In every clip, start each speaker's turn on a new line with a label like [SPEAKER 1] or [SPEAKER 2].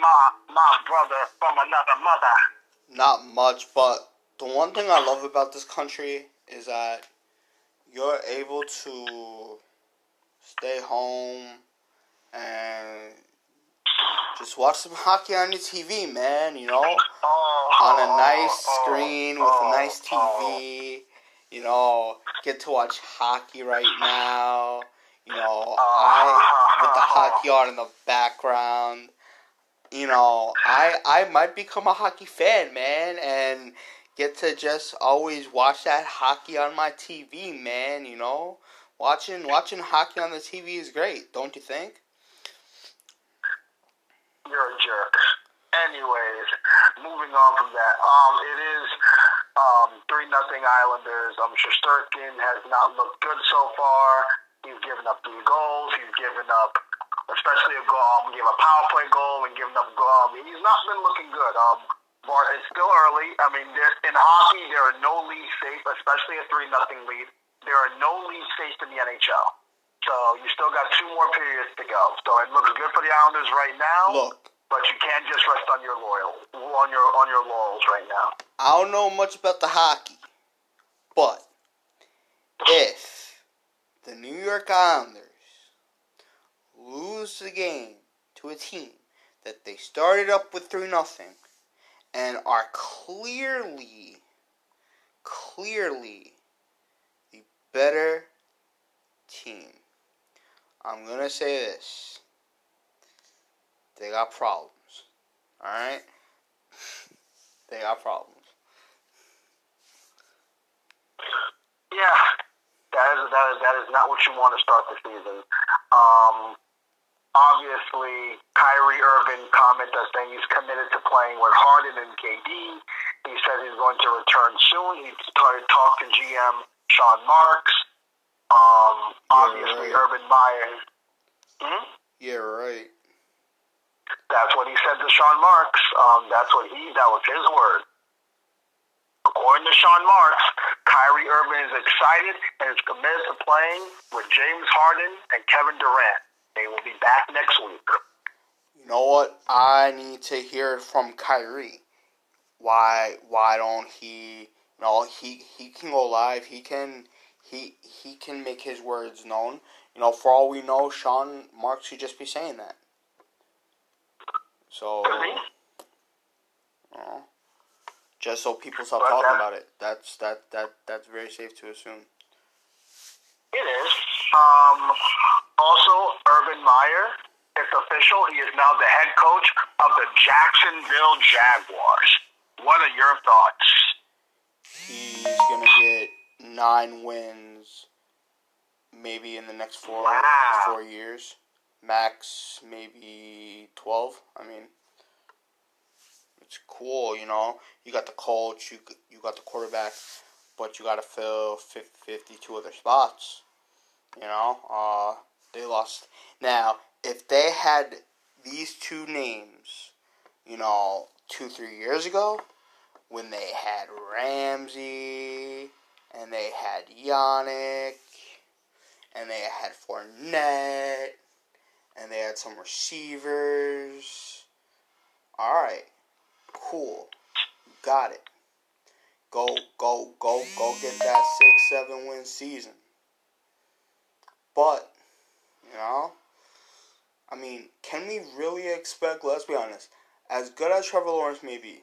[SPEAKER 1] my my brother from another mother.
[SPEAKER 2] Not much, but the one thing I love about this country is that you're able to stay home and just watch some hockey on your TV, man. You know,
[SPEAKER 1] Oh,
[SPEAKER 2] on a
[SPEAKER 1] oh,
[SPEAKER 2] nice
[SPEAKER 1] oh,
[SPEAKER 2] screen with
[SPEAKER 1] oh,
[SPEAKER 2] a nice
[SPEAKER 1] oh.
[SPEAKER 2] TV. Oh. You know, get to watch hockey right now. You know, I with the hockey on in the background. You know, I I might become a hockey fan, man, and get to just always watch that hockey on my TV, man. You know, watching watching hockey on the TV is great, don't you think?
[SPEAKER 1] You're a jerk. Anyways, moving on from that, um, it is um three nothing Islanders. Um, Shesterkin has not looked good so far. He's given up three goals. He's given up, especially a goal. Um, gave a power play goal and given up. Um, he's not been looking good. Um, but it's still early. I mean, there, in hockey, there are no leads safe, especially a three nothing lead. There are no leads safe in the NHL. So you still got two more periods to go. So it looks good for the Islanders right now.
[SPEAKER 2] Look,
[SPEAKER 1] But you can't just rest on your loyal on your on your laurels right now.
[SPEAKER 2] I don't know much about the hockey, but if the New York Islanders lose the game to a team that they started up with 3 nothing and are clearly clearly the better team. I'm going to say this. They got problems. All right? They got problems.
[SPEAKER 1] Yeah, that is that is that is not what you want to start the season. Um, obviously, Kyrie Irving commented that saying he's committed to playing with Harden and KD. He said he's going to return soon. He started talking to GM Sean Marks. Um, obviously,
[SPEAKER 2] right.
[SPEAKER 1] Urban Meyer. Hmm?
[SPEAKER 2] Yeah, right.
[SPEAKER 1] That's what he said to Sean Marks. Um, that's what he. That was his word. According to Sean Marks, Kyrie Irving is excited and is committed to playing with James Harden and Kevin Durant. They will be back next week.
[SPEAKER 2] You know what? I need to hear from Kyrie. Why why don't he you know he he can go live, he can he he can make his words known. You know, for all we know, Sean Marks should just be saying that. So
[SPEAKER 1] Could
[SPEAKER 2] you know, just so people stop
[SPEAKER 1] But
[SPEAKER 2] talking
[SPEAKER 1] that-
[SPEAKER 2] about it. That's that that that's very safe to assume.
[SPEAKER 1] It is. Um, also, Urban Meyer, it's official. He is now the head coach of the Jacksonville Jaguars. What are your thoughts?
[SPEAKER 2] He's gonna get nine wins, maybe in the next four
[SPEAKER 1] Wow.
[SPEAKER 2] four years. Max maybe twelve. I mean, it's cool. You know, you got the coach, you you got the quarterback, but you got to fill fif- 52 other spots. You know, uh, they lost. Now, if they had these two names, you know, two three years ago, when they had Ramsey and they had Yannick and they had Fournette and they had some receivers. All right, cool, got it. Go, go, go, go! Get that six, seven win season. But you know, I mean, can we really expect? Let's be honest. As good as Trevor Lawrence may be,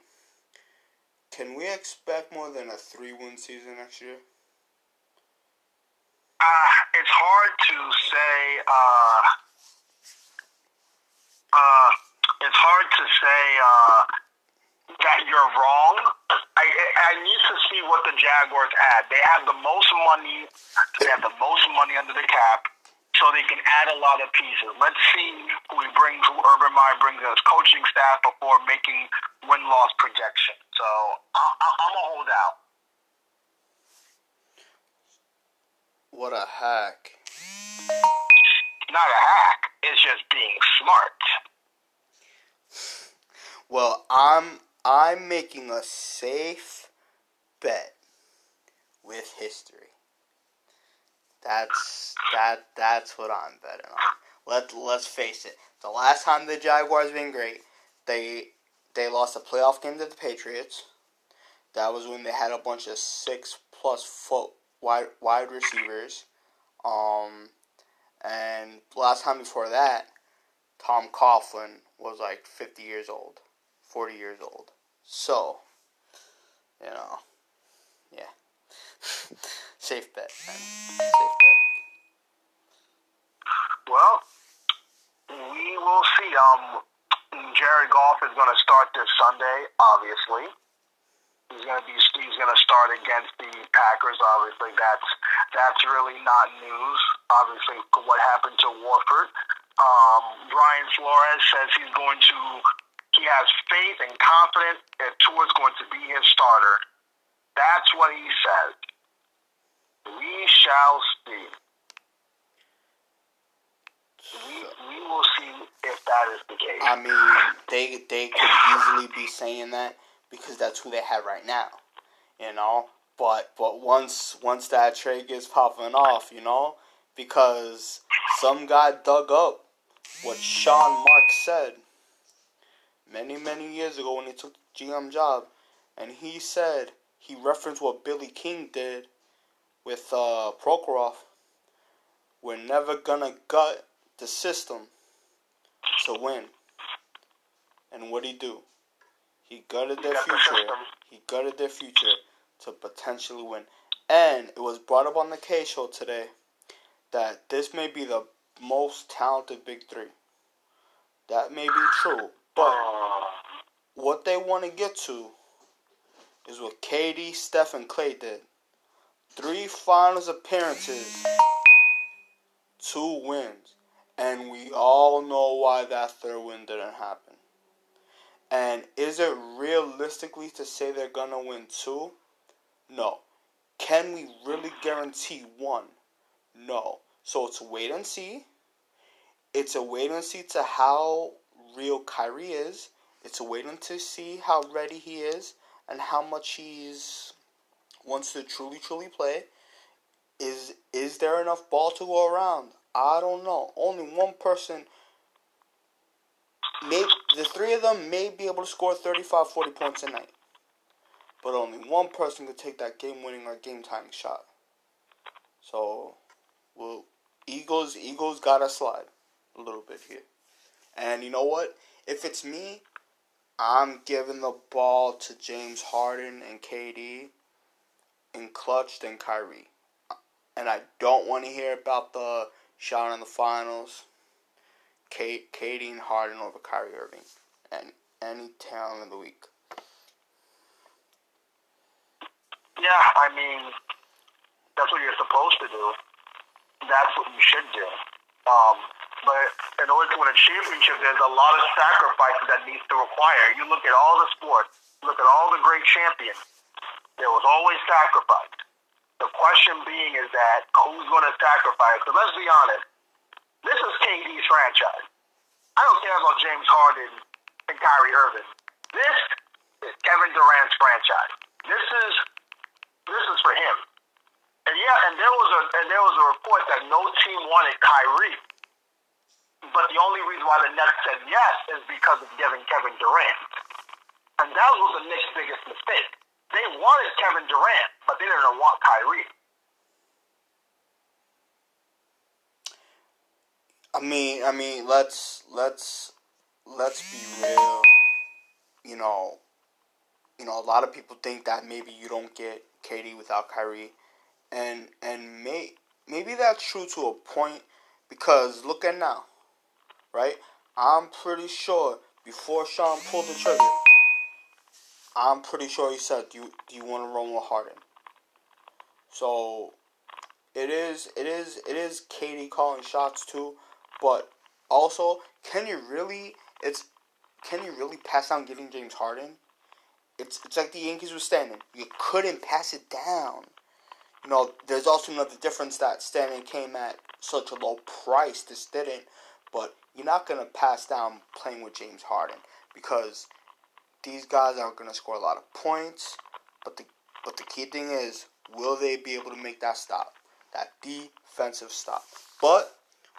[SPEAKER 2] can we expect more than a three win season next year?
[SPEAKER 1] Uh, it's hard to say. Uh, uh, it's hard to say uh, that you're wrong. I, I need to see what the Jaguars add. They have the most money. They have the most money under the cap, so they can add a lot of pieces. Let's see who we bring, who Urban Meyer brings as coaching staff before making win loss projection. So I, I, I'm gonna hold out.
[SPEAKER 2] What a hack.
[SPEAKER 1] Not a hack. It's just being smart.
[SPEAKER 2] Well, I'm I'm making a safe bet with history. That's that that's what I'm betting on. Let let's face it. The last time the Jaguars been great, they they lost a playoff game to the Patriots. That was when they had a bunch of six plus foot wide wide receivers. Um, and last time before that, Tom Coughlin was like 50 years old, 40 years old. So, you know, yeah. Safe bet, man. Safe bet.
[SPEAKER 1] Well, we will see. Um, Jared Goff is going to start this Sunday, obviously. He's going to be he's going to start against the Packers. Obviously, that's that's really not news. Obviously, what happened to Wolford. Um, Brian Flores says he's going to. He has faith and confidence that Tua's going to be his starter. That's what he says. We shall see. We, we will see if that is the case.
[SPEAKER 2] I mean, they they could easily be saying that because that's who they have right now, you know. But but once once that trade gets popping off, you know, because some guy dug up what Sean Mark said many many years ago when he took the GM job, and he said he referenced what Billy King did with uh, Prokhorov. We're never gonna gut the system to win. And what did he do? He gutted their future. He gutted their future to potentially win. And it was brought up on the Kay show today that this may be the most talented big three. That may be true. But what they want to get to is what KD, Steph, and Klay did. Three finals appearances, two wins. And we all know why that third win didn't happen. And is it realistically to say they're going to win two? No. Can we really guarantee one? No. So it's wait and see. It's a wait and see to how real Kyrie is. It's a wait and to see how ready he is and how much he's wants to truly truly play. Is is there enough ball to go around? I don't know. Only one person may the three of them may be able to score 35 40 points a night. But only one person could take that game winning or game timing shot. So well Eagles Eagles gotta slide a little bit here. And you know what? If it's me, I'm giving the ball to James Harden and KD in clutch than Kyrie. And I don't want to hear about the shot in the finals. Kate, KD and Harden over Kyrie Irving. And any talent of the week.
[SPEAKER 1] Yeah, I mean, that's what you're supposed to do. That's what you should do. Um, but in order to win a championship, there's a lot of sacrifices that needs to require. You look at all the sports, look at all the great champions. There was always sacrifice. The question being is that who's going to sacrifice? Because let's be honest, this is KD's franchise. I don't care about James Harden and Kyrie Irving. This is Kevin Durant's franchise. This is this is for him. And yeah, and there was a and there was a report that no team wanted Kyrie. But the only reason why the Nets said yes is because of giving Kevin Durant. And that was the Knicks' biggest mistake. They wanted Kevin Durant, but they didn't want Kyrie.
[SPEAKER 2] I mean, I mean, let's let's let's be real. You know, you know, a lot of people think that maybe you don't get Katie without Kyrie, and and may maybe that's true to a point because look at now, right? I'm pretty sure before Sean pulled the trigger, I'm pretty sure he said, "Do you do you want to run with Harden?" So it is it is it is Katie calling shots too, but also can you really it's can you really pass down getting James Harden? It's it's like the Yankees were standing. You couldn't pass it down. You know, there's also another difference that Stanton came at such a low price. This didn't, but you're not gonna pass down playing with James Harden because these guys are going to score a lot of points, but the but the key thing is, will they be able to make that stop, that defensive stop? But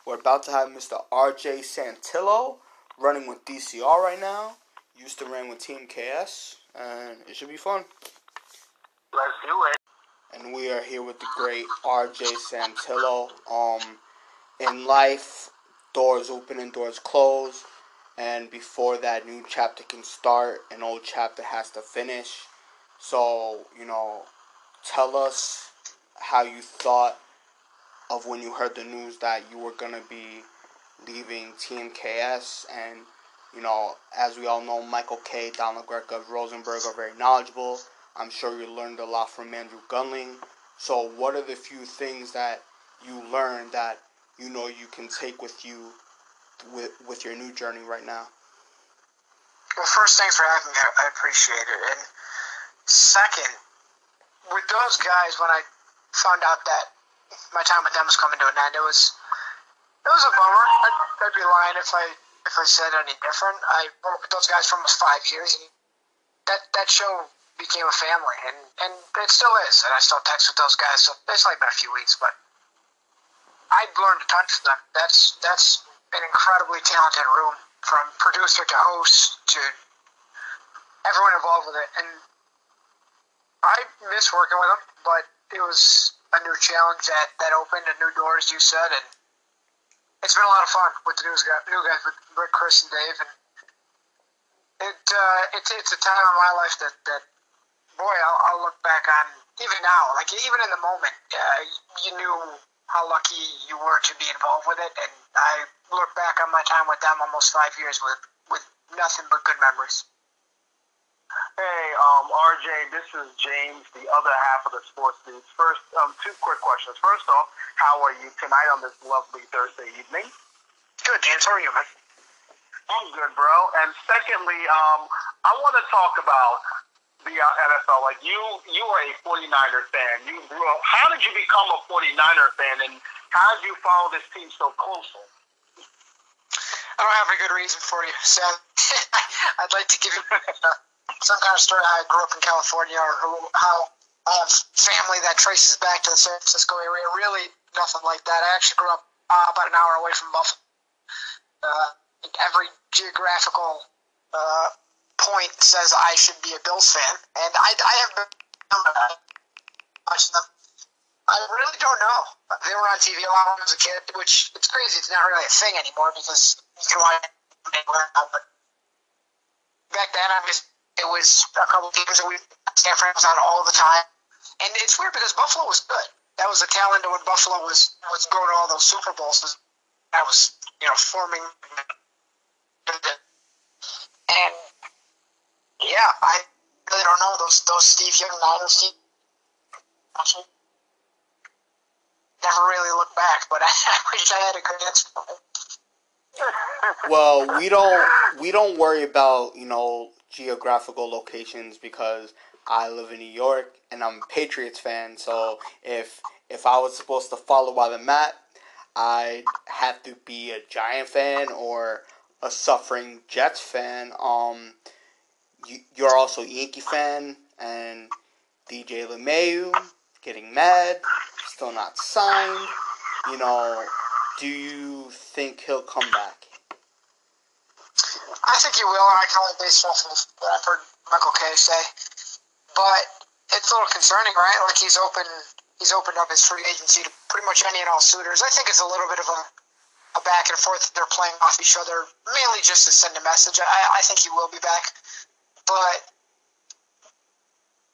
[SPEAKER 2] we're about to have Mr. R.J. Santillo running with DCR right now. used to ring with Team KS, and it should be fun.
[SPEAKER 1] Let's do it.
[SPEAKER 2] And we are here with the great RJ Santillo. Um, in life, doors open and doors close, and before that new chapter can start, an old chapter has to finish. So, you know, tell us how you thought of when you heard the news that you were going to be leaving Team KS and you know, as we all know, Michael Kay, Don LaGreca, Rosenberg are very knowledgeable. I'm sure you learned a lot from Andrew Gunling. So, what are the few things that you learned that you know you can take with you with with your new journey right now?
[SPEAKER 3] Well, first, thanks for having me. I appreciate it. And second, with those guys, when I found out that my time with them was coming to an end, it was it was a bummer. I'd, I'd be lying if I if I said any different. I worked with those guys for almost five years, and that that show became a family, and and it still is. And I still text with those guys. So it's only been a few weeks, but I've learned a ton from them. That's that's an incredibly talented room, from producer to host to everyone involved with it, and I miss working with them. But it was a new challenge that that opened, and new doors, you said, and it's been a lot of fun with the new guys, new guys with Rick, Chris, and Dave, and it uh, it's it's a time in my life that that boy I'll, I'll look back on even now, like even in the moment, uh, you knew how lucky you were to be involved with it, and I look back on my time with them almost five years with with nothing but good memories.
[SPEAKER 1] Hey, um, RJ, this is James, the other half of the Sports News. First, um, two quick questions. First off, how are you tonight on this lovely Thursday evening?
[SPEAKER 3] Good, James. How are you, man?
[SPEAKER 1] I'm good, bro. And secondly, um, I want to talk about uh, NFL. Like you, you are a 49er fan. You grew up. How did you become a 49er fan, and how did you follow this team so closely?
[SPEAKER 3] I don't have a good reason for you, so I'd like to give you some kind of story how I grew up in California or how I have family that traces back to the San Francisco area. Really, nothing like that. I actually grew up uh, about an hour away from Buffalo. Uh, every geographical uh, point says I should be a Bills fan, and I, I have been watching them. I really don't know. They were on TV a lot when I was a kid, which it's crazy. It's not really a thing anymore because you can watch anywhere now. But back then, I was it was a couple games a week. San Fran was on all the time, and it's weird because Buffalo was good. That was the talent when Buffalo was was going to all those Super Bowls. That was you know forming, and yeah, I really don't know those those Steve Young team. Never really looked back, but I, I wish I had a good answer.
[SPEAKER 2] well, we don't we don't worry about you know geographical locations because I live in New York and I'm a Patriots fan. So if if I was supposed to follow by the map, I'd have to be a Giant fan or a suffering Jets fan. Um, you, you're also a Yankee fan, and DJ LeMahieu getting mad, still not signed. You know, do you think he'll come back?
[SPEAKER 3] I think he will, and I can only base off of what I've heard Michael Kay say. But it's a little concerning, right? Like he's open, he's opened up his free agency to pretty much any and all suitors. I think it's a little bit of a, a back and forth. They're playing off each other, mainly just to send a message. I, I think he will be back, but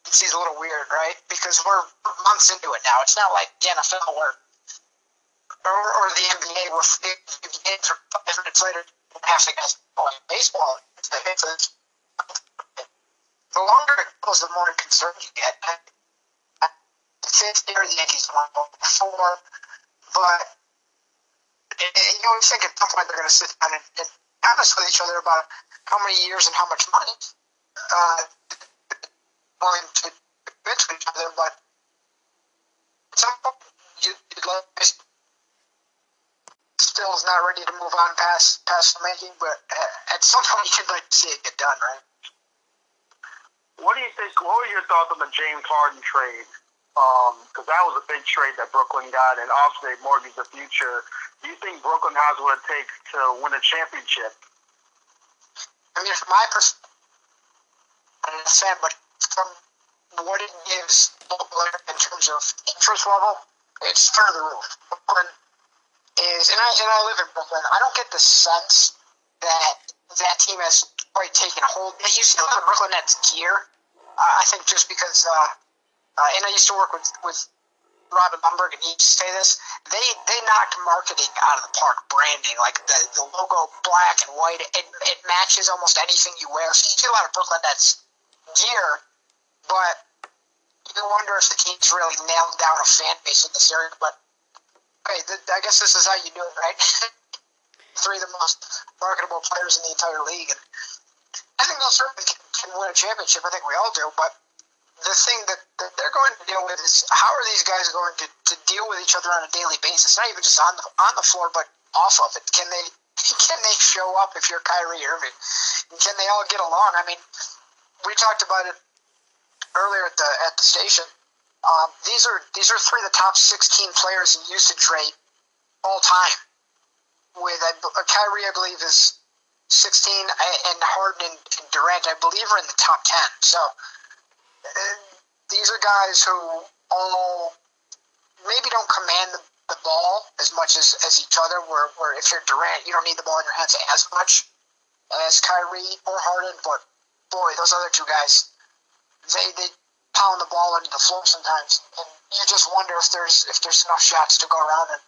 [SPEAKER 3] he's a little weird, right? Because we're months into it now. It's not like the NFL where, or, or the NBA where games are five minutes later half the guys baseball. It's, it's, it's, the longer it goes, the more concerned you get. I, the fifth year, the Yankees won before, but it, it, you always think at some point they're going to sit down and, and honest with each other about how many years and how much money willing to commit each other. But at some point, you, like still is not ready to move on past past the making, but at some point you'd like to see it get done, right?
[SPEAKER 1] What do you think? What were your thoughts on the James Harden trade? Because um, that was a big trade that Brooklyn got, and obviously mortgaged the future. Do you think Brooklyn has what it takes to win a championship?
[SPEAKER 3] I mean, from my pers- a fan, but from what it gives in terms of interest level, it's through the roof. Brooklyn is, and I and I live in Brooklyn. I don't get the sense that that team has quite taken hold. You see a lot of Brooklyn Nets gear. Uh, I think just because, uh, uh, and I used to work with with Robin Lundberg, and he used to say this. They they knocked marketing out of the park. Branding, like the the logo, black and white, it it matches almost anything you wear. So you see a lot of Brooklyn Nets gear, but you wonder if the team's really nailed down a fan base in this area. But okay, I guess this is how you do it, right? Three of the most marketable players in the entire league, and I think they'll certainly can, can win a championship. I think we all do, but the thing that, that they're going to deal with is how are these guys going to, to deal with each other on a daily basis? Not even just on the on the floor, but off of it. Can they can they show up if you're Kyrie Irving? Can they all get along? I mean, we talked about it earlier at the at the station. Um, these are these are three of the top 16 players in usage rate all time. With uh, Kyrie, I believe is 16, and Harden and, and Durant, I believe, are in the top 10. So uh, these are guys who all maybe don't command the, the ball as much as, as each other. Where, where if you're Durant, you don't need the ball in your hands as much as Kyrie or Harden. But boy, those other two guys, they they pound the ball into the floor sometimes, and you just wonder if there's if there's enough shots to go around. And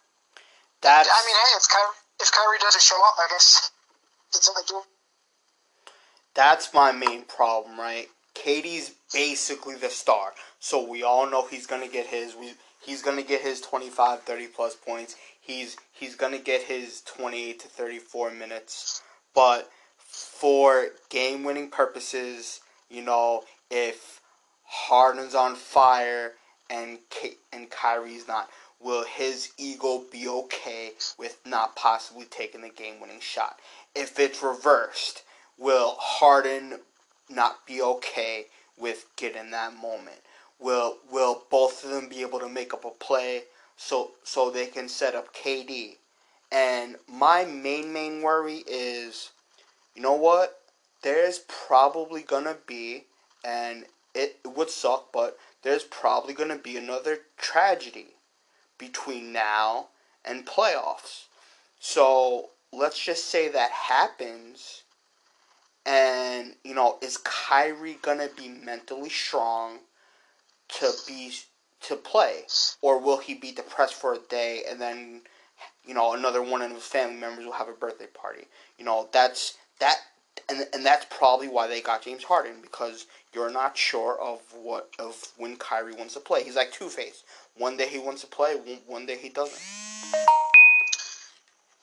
[SPEAKER 2] That's
[SPEAKER 3] I mean, hey, if Kyrie, if Kyrie doesn't show up, I guess it's only do.
[SPEAKER 2] that's my main problem, right? Katie's basically the star. So we all know he's going to get his we he's to get his 25 30 plus points. He's he's going to get his 28 to 34 minutes. But for game-winning purposes, you know, if Harden's on fire and K- and Kyrie's not, will his ego be okay with not possibly taking the game-winning shot? If it's reversed, will Harden not be okay with getting that moment? Will will both of them be able to make up a play so so they can set up KD? And my main main worry is, you know what? There's probably gonna be, and it, it would suck, but there's probably gonna be another tragedy between now and playoffs. So let's just say that happens and you know, is Kyrie gonna be mentally strong to be to play, or will he be depressed for a day and then, you know, another one of his family members will have a birthday party? You know, that's that, and and that's probably why they got James Harden because you're not sure of what of when Kyrie wants to play. He's like Two Face. One day he wants to play, one- one day he doesn't.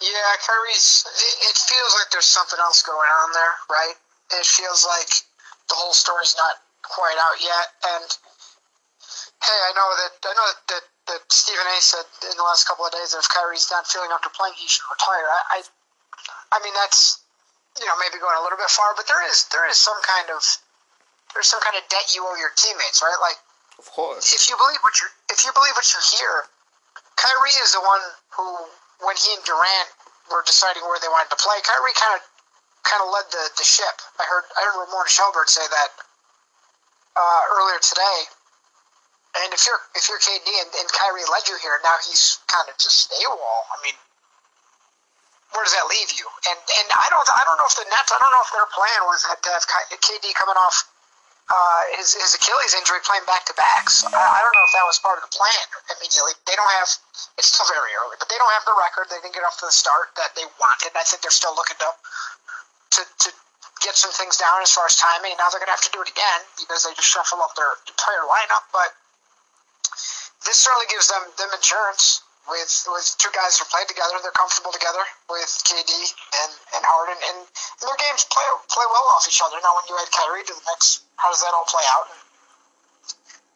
[SPEAKER 3] Yeah, Kyrie's. It, it feels like there's something else going on there, right? It feels like the whole story's not quite out yet. And hey, I know that I know that, that, that Stephen A. said in the last couple of days that if Kyrie's not feeling up to playing, he should retire. I, I, I mean that's you know maybe going a little bit far, but there is there is some kind of there's some kind of debt you owe your teammates, right? Like
[SPEAKER 2] Of course.
[SPEAKER 3] if you believe what you if you believe what you hear, Kyrie is the one who, when he and Durant were deciding where they wanted to play, Kyrie kind of kind of led the, the ship. I heard I heard Ramona Shelburne say that uh, earlier today. And if you're if you're KD and, and Kyrie led you here, now he's kind of just AWOL. I mean, where does that leave you? And and I don't I don't know if the Nets I don't know if their plan was to have KD coming off uh, his, his Achilles injury playing back to backs. I, I don't know if that was part of the plan immediately. They don't have, it's still very early, but they don't have the record. They didn't get off to the start that they wanted. I think they're still looking to, to, to get some things down as far as timing. Now they're going to have to do it again because they just shuffle up their entire lineup. But this certainly gives them, them insurance with with two guys who played together. They're comfortable together with KD and, and Harden, and their games play play well off each other. Now, when you add Kyrie to the mix, how does that all play out? And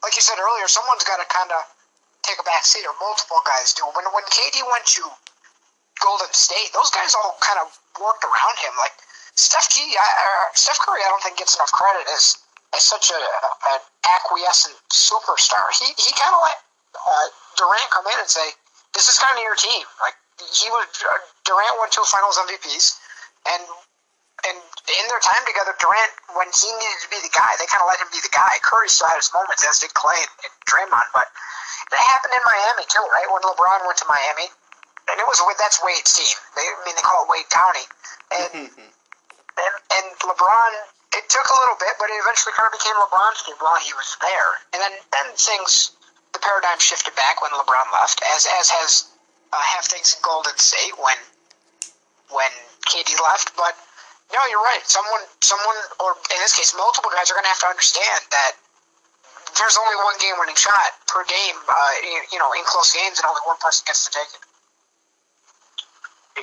[SPEAKER 3] like you said earlier, someone's got to kind of take a back seat, or multiple guys do. When when KD went to Golden State, those guys all kind of worked around him. Like Steph Key, Steph Curry, I don't think gets enough credit as as such a an acquiescent superstar. He he kind of let uh, Durant come in and say, "This is kind of your team." Like he was uh, Durant won two Finals MVPs, and and in their time together, Durant, when he needed to be the guy, they kind of let him be the guy. Curry still had his moments, as did Klay and Draymond, but that happened in Miami too, right? When LeBron went to Miami, and it was with that's Wade's team. They, I mean, they call it Wade County, and and and LeBron. It took a little bit, but it eventually kind of became LeBron's team while he was there, and then then things, the paradigm shifted back when LeBron left, as as has uh, have things in Golden State when when KD left, but no, you're right. Someone, someone, or in this case, multiple guys are going to have to understand that there's only one game-winning shot per game. Uh, you, you know, in close games, and only one person gets to take it.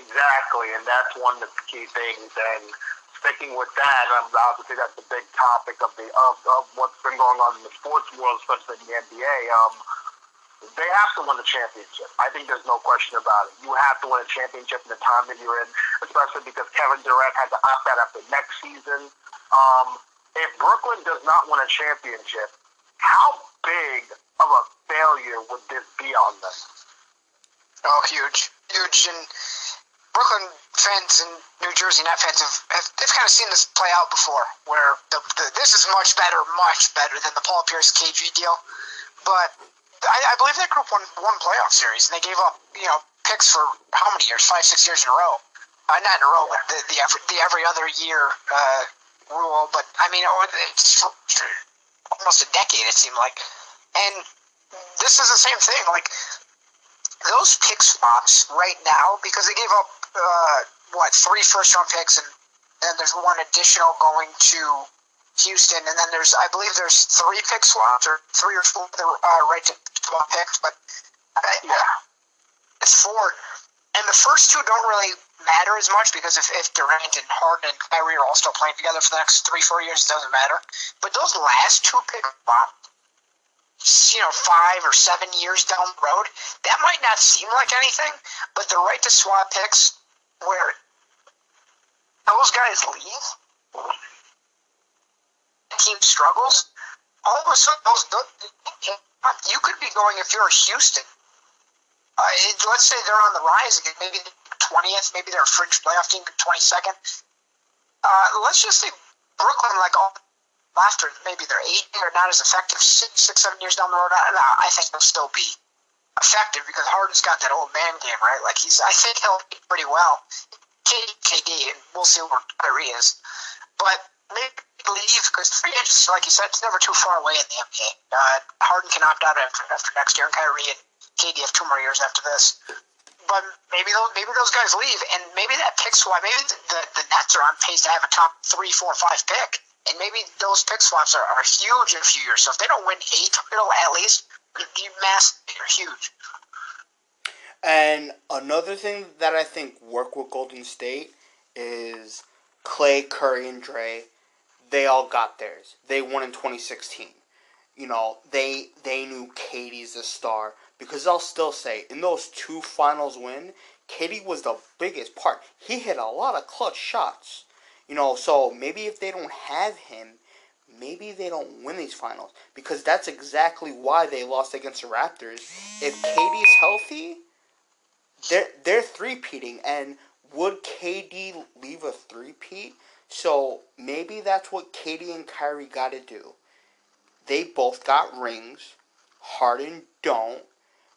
[SPEAKER 1] Exactly, and that's one of the key things. And sticking with that, um, obviously that's the big topic of the of, of what's been going on in the sports world, especially in the NBA. Um, they have to win the championship. I think there's no question about it. You have to win a championship in the time that you're in, especially because Kevin Durant had to opt out after next season. Um, if Brooklyn does not win a championship, how big of a failure would this be on them?
[SPEAKER 3] Oh, huge, huge, and Brooklyn fans and New Jersey Net fans have, have they've kind of seen this play out before, where the, the, this is much better, much better than the Paul Pierce KG deal, but I, I believe that group won one playoff series, and they gave up you know picks for how many years? Five, six years in a row. Uh, not in a row, but the the every, the every other year uh, rule. But I mean, oh, it's almost a decade. It seemed like, and this is the same thing. Like those pick swaps right now, because they gave up uh, what three first round picks, and and there's one additional going to Houston, and then there's I believe there's three pick swaps or three or four uh, right to swap picks, but uh, yeah, it's four, and the first two don't really matter as much because if, if Durant and Harden and Kyrie are all still playing together for the next three four years, it doesn't matter. But those last two pick swaps, you know, five or seven years down the road, that might not seem like anything, but the right to swap picks where those guys leave team struggles, all of a sudden those, you could be going if you're Houston. Uh, let's say they're on the rise again, maybe twentieth, maybe they're a fringe playoff team, twenty second. Uh, let's just say Brooklyn, like all after maybe they're eight or not as effective six, six, seven years down the road. I, I think they'll still be effective because Harden's got that old man game, right? Like he's, I think he'll be pretty well. KD, and we'll see where Kyrie is, but maybe leave because free agency, like you said, it's never too far away in the NBA. Uh, Harden can opt out after, after next year, and Kyrie and KD have two more years after this. But maybe those maybe those guys leave, and maybe that pick swap. Maybe the, the, the Nets are on pace to have a top three, four, five pick, and maybe those pick swaps are, are huge in a few years. So if they don't win a title at least, it'd be massive. They're huge.
[SPEAKER 2] And another thing that I think work with Golden State is Klay, Curry, and Dre they all got theirs. They won in 2016. You know, they they knew Katie's the star because I'll still say in those two finals win, Katie was the biggest part. He hit a lot of clutch shots. You know, so maybe if they don't have him, maybe they don't win these finals because that's exactly why they lost against the Raptors. If KD's healthy, they're they're three-peating and would KD leave a three-peat? So maybe that's what KD and Kyrie got to do. They both got rings. Harden don't.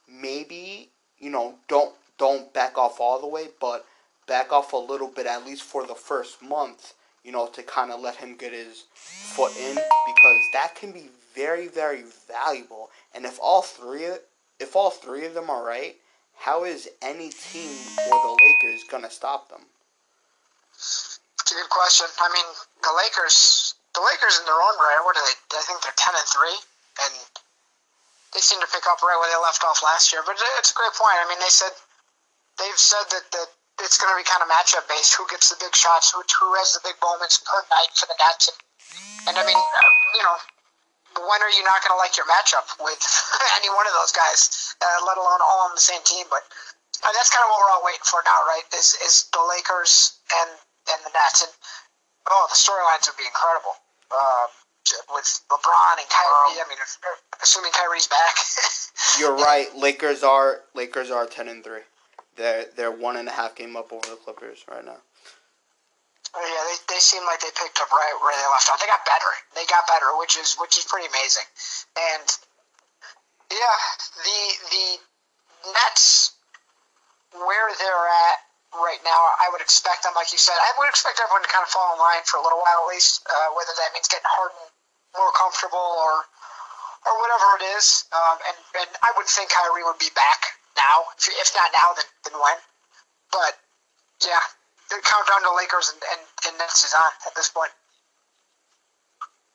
[SPEAKER 2] Maybe you know don't don't back off all the way, but back off a little bit at least for the first month. You know to kind of let him get his foot in because that can be very very valuable. And if all three if all three of them are right, how is any team or the Lakers gonna stop them?
[SPEAKER 3] Good question. I mean, the Lakers, the Lakers in their own right, what are they? I think they're ten and three, and they seem to pick up right where they left off last year. But it's a great point. I mean, they said they've said that that it's going to be kind of matchup based. Who gets the big shots? Who who has the big moments per night for the Nets? And, and I mean, uh, you know, when are you not going to like your matchup with any one of those guys, uh, let alone all on the same team? But uh, that's kind of what we're all waiting for now, right? Is is the Lakers and and the Nets. And oh, the storylines would be incredible. Um, with LeBron and Kyrie. I mean, assuming Kyrie's back.
[SPEAKER 2] you're right. Lakers are Lakers are ten and three. They're they're one and a half game up over the Clippers right now.
[SPEAKER 3] Oh, yeah, they, they seem like they picked up right where they left off. They got better. They got better, which is which is pretty amazing. And yeah, the the Nets where they're at right now, I would expect them, like you said, I would expect everyone to kind of fall in line for a little while at least, uh, whether that means getting Harden more comfortable or or whatever it is. Um, and, and I would think Kyrie would be back now. If not now, then, then when? But yeah, the countdown to Lakers and, and, and Nets is on at this point.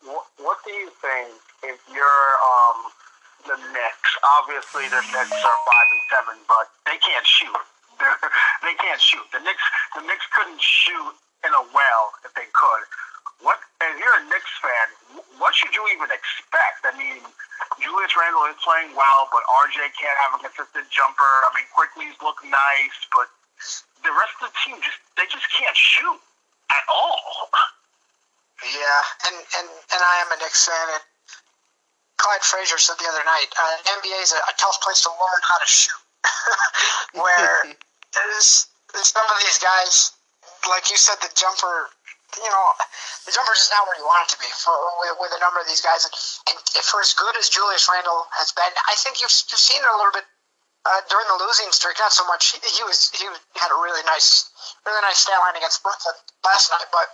[SPEAKER 1] What, what do you think if you're um, the Knicks? Obviously, the Knicks are five and seven, but they can't shoot. They're, they can't shoot. The Knicks, the Knicks couldn't shoot in a well if they could. What if you're a Knicks fan? What should you even expect? I mean, Julius Randle is playing well, but RJ can't have a consistent jumper. I mean, Quickley's look nice, but the rest of the team just they just can't shoot at all.
[SPEAKER 3] Yeah, and and and I am a Knicks fan, and Clyde Frazier said the other night, uh, NBA is a, a tough place to learn how to shoot. Where there's, there's some of these guys, like you said, the jumper you know, the jumper's just not where you want it to be for with, with a number of these guys. And, for as good as Julius Randle has been, I think you've, you've seen it a little bit uh, during the losing streak. Not so much. He, he was he had a really nice, really nice stat line against Brooklyn last night, but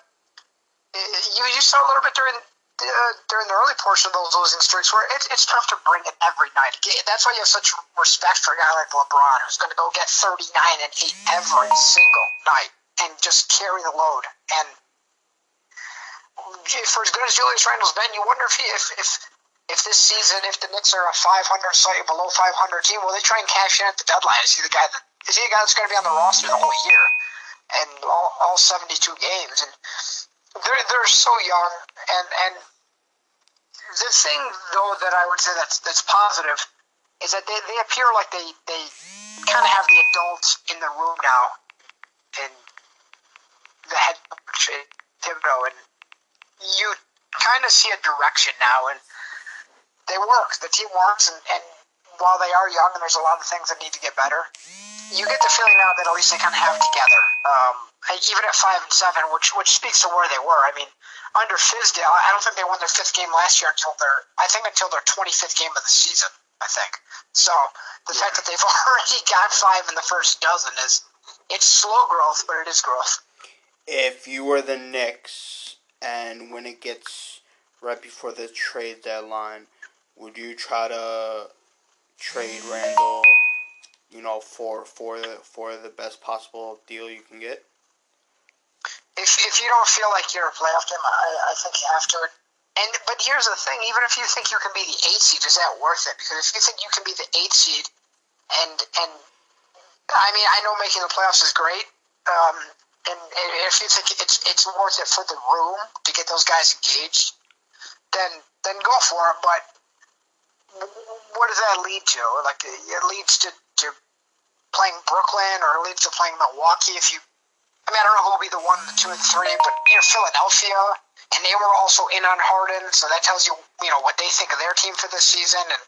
[SPEAKER 3] you you saw a little bit during. Uh, during the early portion of those losing streaks, where it's, it's tough to bring it every night. That's why you have such respect for a guy like LeBron, who's going to go get 39 and 8 every single night and just carry the load. And for as good as Julius Randle's been, you wonder if he, if if if this season, if the Knicks are a 500, slightly below 500 team, will they try and cash in at the deadline? Is he the guy that is he the guy that's going to be on the roster the whole year and all, all 72 games? And they're they're so young, and and the thing though that I would say that's that's positive is that they, they appear like they they kind of have the adults in the room now, and the head coach eh, Thibodeau and you kind of see a direction now, and they work. The team works, and, and while they are young and there's a lot of things that need to get better, you get the feeling now that at least they kind of have together. Um, even at five and seven, which which speaks to where they were. I mean, under Fizdale, I don't think they won their fifth game last year until their I think until their 25th game of the season. I think so. The yeah. fact that they've already got five in the first dozen is it's slow growth, but it is growth.
[SPEAKER 2] If you were the Knicks, and when it gets right before the trade deadline, would you try to trade Randle? you know, for for the for the best possible deal you can get?
[SPEAKER 3] If, if you don't feel like you're a playoff team, I, I think you have to. And but here's the thing: even if you think you can be the eighth seed, is that worth it? Because if you think you can be the eighth seed, and and I mean, I know making the playoffs is great, um, and if you think it's it's worth it for the room to get those guys engaged, then then go for it. But what does that lead to? Like it leads to, to playing Brooklyn or it leads to playing Milwaukee. If you, I mean, I don't know who will be the one, the two, and three, but you know Philadelphia, and they were also in on Harden, so that tells you you know what they think of their team for this season and.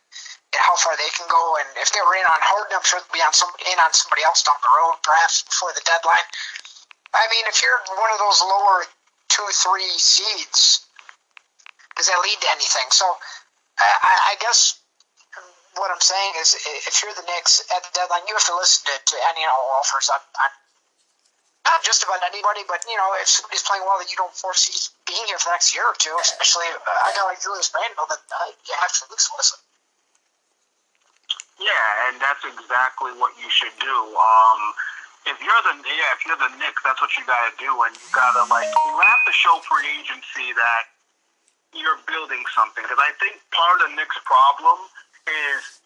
[SPEAKER 3] And how far they can go, and if they were in on Harden, I'm sure they'll be on some in on somebody else down the road, perhaps before the deadline. I mean, if you're one of those lower two, three seeds, does that lead to anything? So, I, I guess what I'm saying is, if you're the Knicks at the deadline, you have to listen to, to any and all offers on, on not just about anybody, but you know, if somebody's playing well that you don't foresee being here for the next year or two, especially uh, a guy like Julius Randle, then uh, you have to listen.
[SPEAKER 1] Yeah, and that's exactly what you should do. Um, if you're the yeah, if you're the Knicks, that's what you got to do, and you got to like you have to show free agency that you're building something. Because I think part of the Knicks' problem is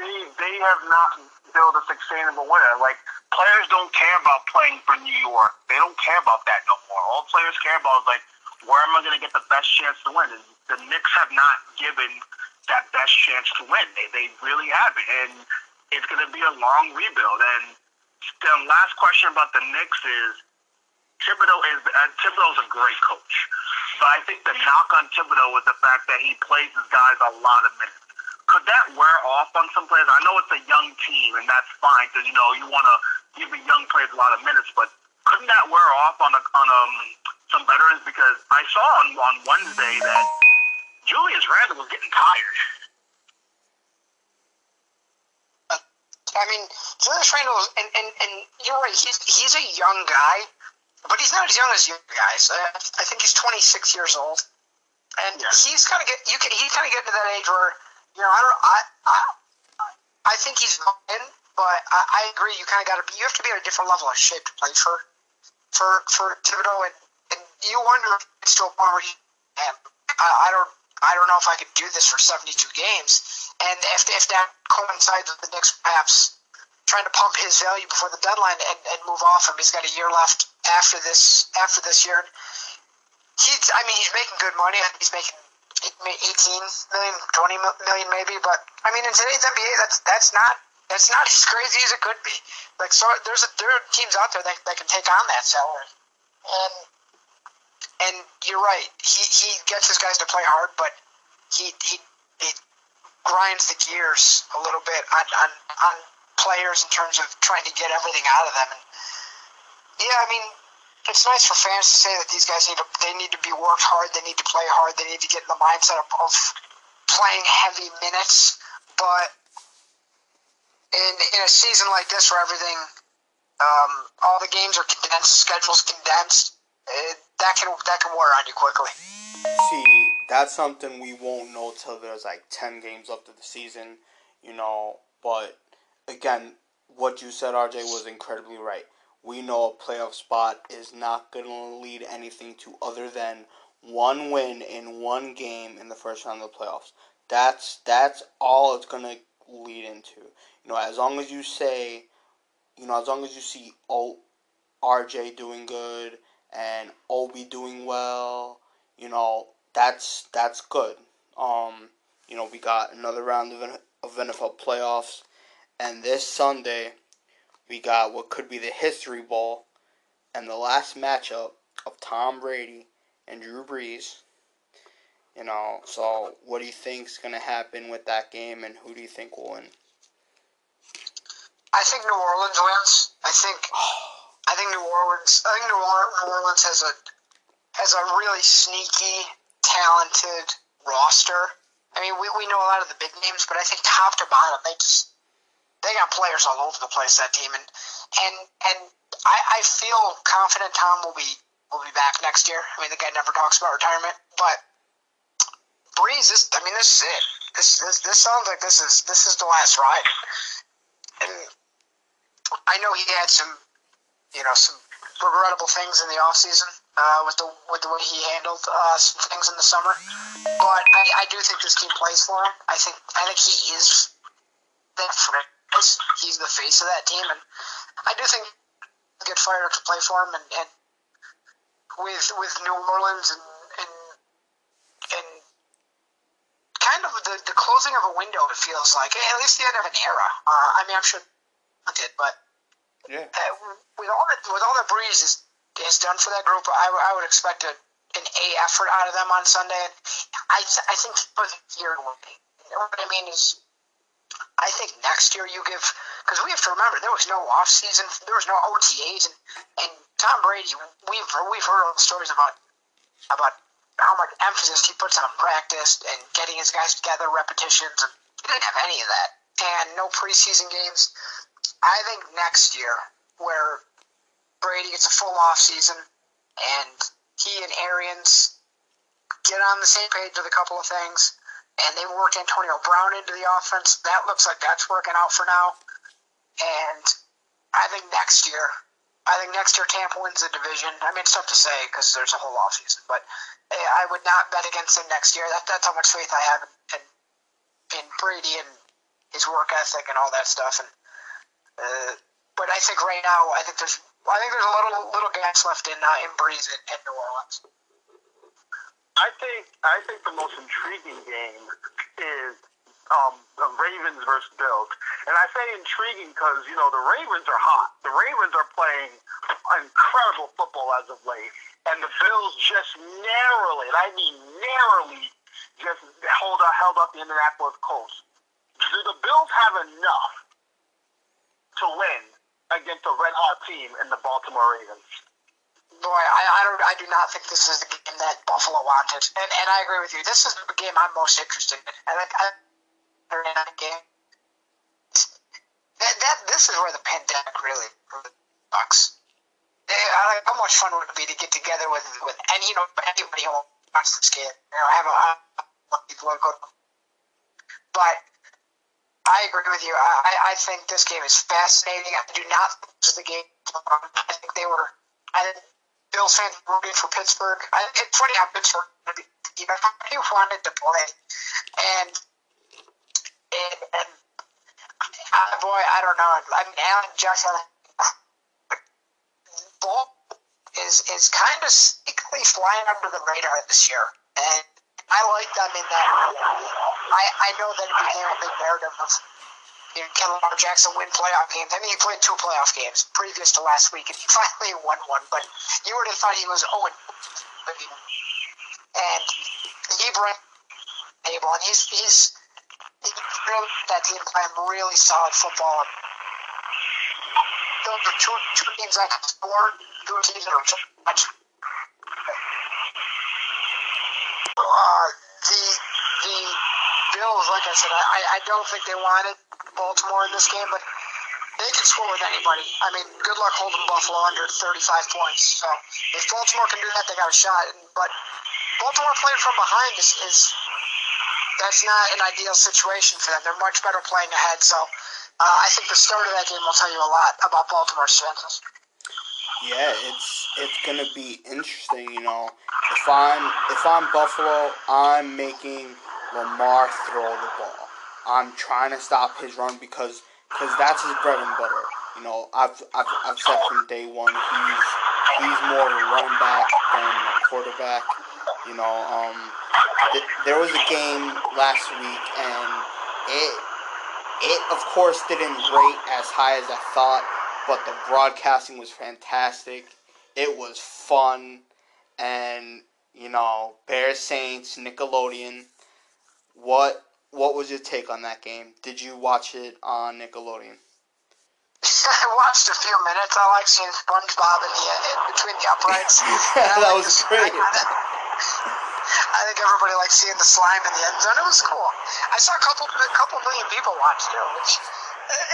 [SPEAKER 1] they they have not built a sustainable winner. Like players don't care about playing for New York. They don't care about that no more. All players care about is like where am I going to get the best chance to win? And the Knicks have not given that best chance to win. They they really haven't, and it's going to be a long rebuild. And the last question about the Knicks is Thibodeau is uh, Thibodeau's a great coach, but I think the knock on Thibodeau is the fact that he plays his guys a lot of minutes. Could that wear off on some players? I know it's a young team, and that's fine because you know you want to give the young players a lot of minutes, but couldn't that wear off on a on a some veterans because I saw on, on Wednesday that Julius Randle was getting tired.
[SPEAKER 3] I mean, Julius Randle, and, and, and you're right, he's, he's a young guy, but he's not as young as you guys. I, I think he's 26 years old. And yeah. he's kind of get you can he kind of get to that age where you know I don't I I, I think he's in, but I, I agree. You kind of got to you have to be at a different level of shape to play for for for Thibodeau, and, and you wonder if it's still a where he I, I don't I don't know if I could do this for 72 games. And if, if that coincides with the Knicks perhaps trying to pump his value before the deadline and, and move off him, he's got a year left after this after this year. He's I mean he's making good money. He's making 18 million, 20 million maybe. But I mean in today's NBA that's that's not that's not as crazy as it could be. Like so there's a, there are teams out there that, that can take on that salary. And and you're right. He he gets his guys to play hard, but he he, he grinds the gears a little bit on, on on players in terms of trying to get everything out of them. And yeah, I mean, it's nice for fans to say that these guys need to they need to be worked hard, they need to play hard, they need to get in the mindset of, of playing heavy minutes. But in in a season like this where everything um, all the games are condensed, schedules condensed, it, that can that can wear on you quickly.
[SPEAKER 2] See, that's something we won't know till there's like ten games left of the season, you know. But again, what you said, RJ, was incredibly right. We know a playoff spot is not going to lead anything to other than one win in one game in the first round of the playoffs. That's that's all it's going to lead into. You know, as long as you say, you know, as long as you see oh, RJ doing good and Obi doing well, you know, that's that's good. Um, you know, we got another round of, of NFL playoffs, and this Sunday we got what could be the history ball, and the last matchup of Tom Brady and Drew Brees. You know, so what do you think's gonna happen with that game, and who do you think will win?
[SPEAKER 3] I think New Orleans wins. I think I think New Orleans. I think New Orleans has a has a really sneaky, talented roster. I mean, we, we know a lot of the big names, but I think top to bottom, they just they got players all over the place that team, and and and I, I feel confident Tom will be will be back next year. I mean, the guy never talks about retirement, but Brees is. I mean, this is it. This this this sounds like this is this is the last ride, and I know he had some you know some regrettable things in the off season uh, with the with the way he handled uh, some things in the summer. But I, I do think this team plays for him. I think I think he is that face. He's the face of that team, and I do think get fired up to play for him. And, and with with New Orleans and and, and kind of the, the closing of a window, it feels like at least the end of an era. Uh, I mean, I'm sure I did, but
[SPEAKER 2] yeah.
[SPEAKER 3] With all that with all that Brees is done for that group, I, I would expect a, an A effort out of them on Sunday. I I think for the year, you know what I mean is, I think next year you give because we have to remember there was no off season, there was no OTAs, and and Tom Brady, we've we've heard all the stories about about how much emphasis he puts on practice and getting his guys together, repetitions, and he didn't have any of that, and no preseason games. I think next year, where Brady gets a full off season and he and Arians get on the same page with a couple of things, and they work Antonio Brown into the offense. That looks like that's working out for now. And I think next year, I think next year Tampa wins the division. I mean, it's tough to say because there's a whole off season, but eh, I would not bet against them next year. That, that's how much faith I have in, in, in Brady and his work ethic and all that stuff. And uh, but I think right now, I think there's, I think there's a little little gas left in uh, in Brees and, and New Orleans.
[SPEAKER 1] I think I think the most intriguing game is um, the Ravens versus Bills, and I say intriguing because you know the Ravens are hot. The Ravens are playing incredible football as of late, and the Bills just narrowly, and I mean narrowly, just hold held up the Indianapolis Colts. Do the Bills have enough to win against a red hot team in the Baltimore Ravens.
[SPEAKER 3] boy, I, I don't, I do not think this is the game that Buffalo wanted, and and I agree with you. This is the game I'm most interested in. I think I, game. That, that this is where the pandemic really, really sucks. How much fun would it be to get together with with any you know anybody who wants this game? You know, have a, a people go. But I agree with you. I, I think this game is fascinating. I do not is the game. I think they were. I think Bills fans rooting for Pittsburgh. I, it's funny how Pittsburgh, you know, he wanted to play, and and, and uh, boy, I don't know. I mean, Allen Jackson, ball is is kind of sneakily flying under the radar this year, and I like them in that. I I know that it became a big narrative of you know, can Lamar Jackson win playoff games? I mean, he played two playoff games previous to last week, and he finally won one. But you would have thought he was 0 and he brought table, and he's he's really that team playing really solid football. Those are two two teams that can score, two teams that are much. Bills, like I said, I, I don't think they wanted Baltimore in this game, but they can score with anybody. I mean, good luck holding Buffalo under 35 points. So if Baltimore can do that, they got a shot. But Baltimore playing from behind is, is that's not an ideal situation for them. They're much better playing ahead. So uh, I think the start of that game will tell you a lot about Baltimore's chances.
[SPEAKER 2] Yeah, it's it's gonna be interesting. You know, if I'm if I'm Buffalo, I'm making Lamar throw the ball. I'm trying to stop his run because because that's his bread and butter. You know, I've, I've, I've said from day one he's he's more of a running back than a quarterback. You know, um, th- there was a game last week and it it of course didn't rate as high as I thought, but the broadcasting was fantastic. It was fun, and you know, Bears Saints Nickelodeon. What what was your take on that game? Did you watch it on Nickelodeon?
[SPEAKER 3] I watched a few minutes. I like seeing SpongeBob in the in between the uprights.
[SPEAKER 2] that was great.
[SPEAKER 3] I think everybody likes seeing the slime in the end zone. It was cool. I saw a couple a couple million people watch too, which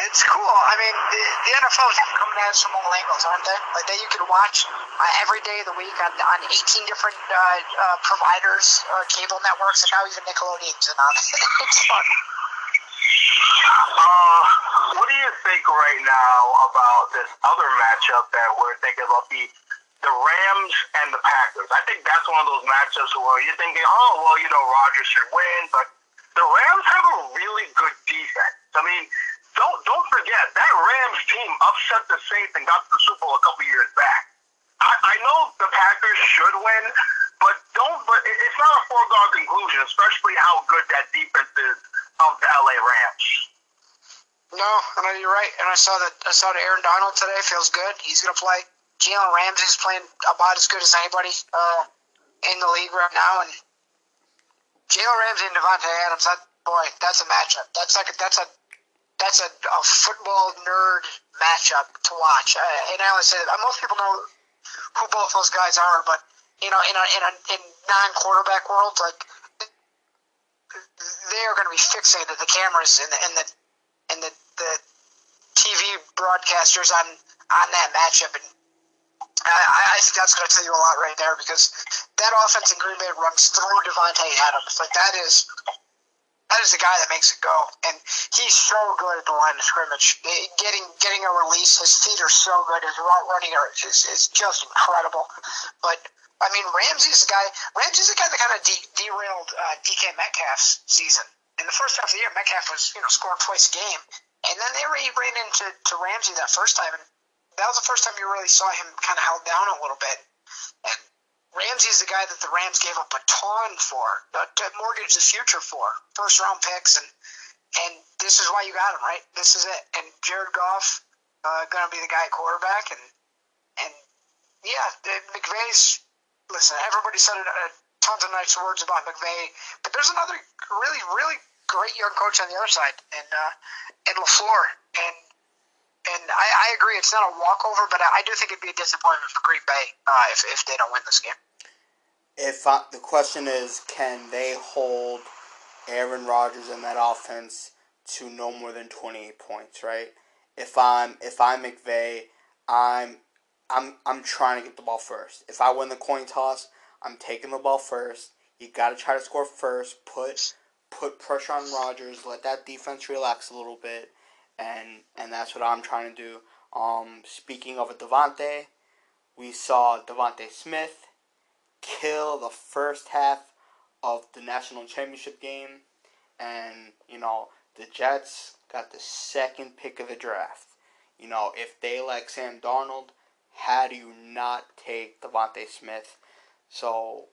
[SPEAKER 3] it's cool. I mean, the, the NFL is coming at us from all angles, aren't they? Like that you can watch uh, every day of the week on, on 18 different uh, uh, providers, cable networks, and now even Nickelodeon's and it's fun.
[SPEAKER 1] Uh, what do you think right now about this other matchup that we're thinking about the the Rams and the Packers? I think that's one of those matchups where you're thinking, oh well, you know, Rodgers should win, but the Rams have a really good defense. I mean, don't don't forget that Rams team upset the Saints and got to the Super Bowl a couple years back. I, I know the Packers should win, but don't. But it's not a foregone conclusion, especially how good that defense is of the LA Rams.
[SPEAKER 3] No, I know you're right, and I saw that I saw that Aaron Donald today feels good. He's gonna play. Jalen Ramsey's playing about as good as anybody uh, in the league right now, and Jalen Ramsey and Davante Adams. That boy, that's a matchup. That's like a, that's a that's a, a football nerd matchup to watch. Uh, and I always say that most people know who both those guys are, but you know, in a in a in non-quarterback world, like they are going to be fixated the cameras and the and the and the, the TV broadcasters on on that matchup, and I, I think that's going to tell you a lot right there because that offense in Green Bay runs through Davante Adams. Like that is that is the guy that makes it go, and he's so good at the line of scrimmage. Getting getting a release, his feet are so good. His route running is, is just incredible. But I mean, Ramsey's the guy. Ramsey's the guy that kind of de- derailed uh, DK Metcalf's season. In the first half of the year, Metcalf was you know scoring twice a game, and then they ran, into to Ramsey that first time, and that was the first time you really saw him kind of held down a little bit. And Ramsey's the guy that the Rams gave up a ton for, uh, to mortgage the future for, first round picks, and and this is why you got him, right? This is it. And Jared Goff uh, going to be the guy quarterback, and and yeah, McVay's. Listen, everybody said it, uh, tons of nice words about McVay, but there's another really, really great young coach on the other side, and uh, and LaFleur, and and I, I agree. It's not a walkover, but I, I do think it'd be a disappointment for Green Bay uh, if if they don't win this game.
[SPEAKER 2] If I, the question is, can they hold Aaron Rodgers and that offense to no more than twenty eight points? Right. If I'm if I'm McVay, I'm I'm I'm trying to get the ball first. If I win the coin toss, I'm taking the ball first. You got to try to score first. Put put pressure on Rodgers. Let that defense relax a little bit, and and that's what I'm trying to do. Um, speaking of a Davante, we saw DeVonta Smith kill the first half of the national championship game, and you know the Jets got the second pick of the draft. You know if they like Sam Darnold, how do you not take DeVonta Smith? So,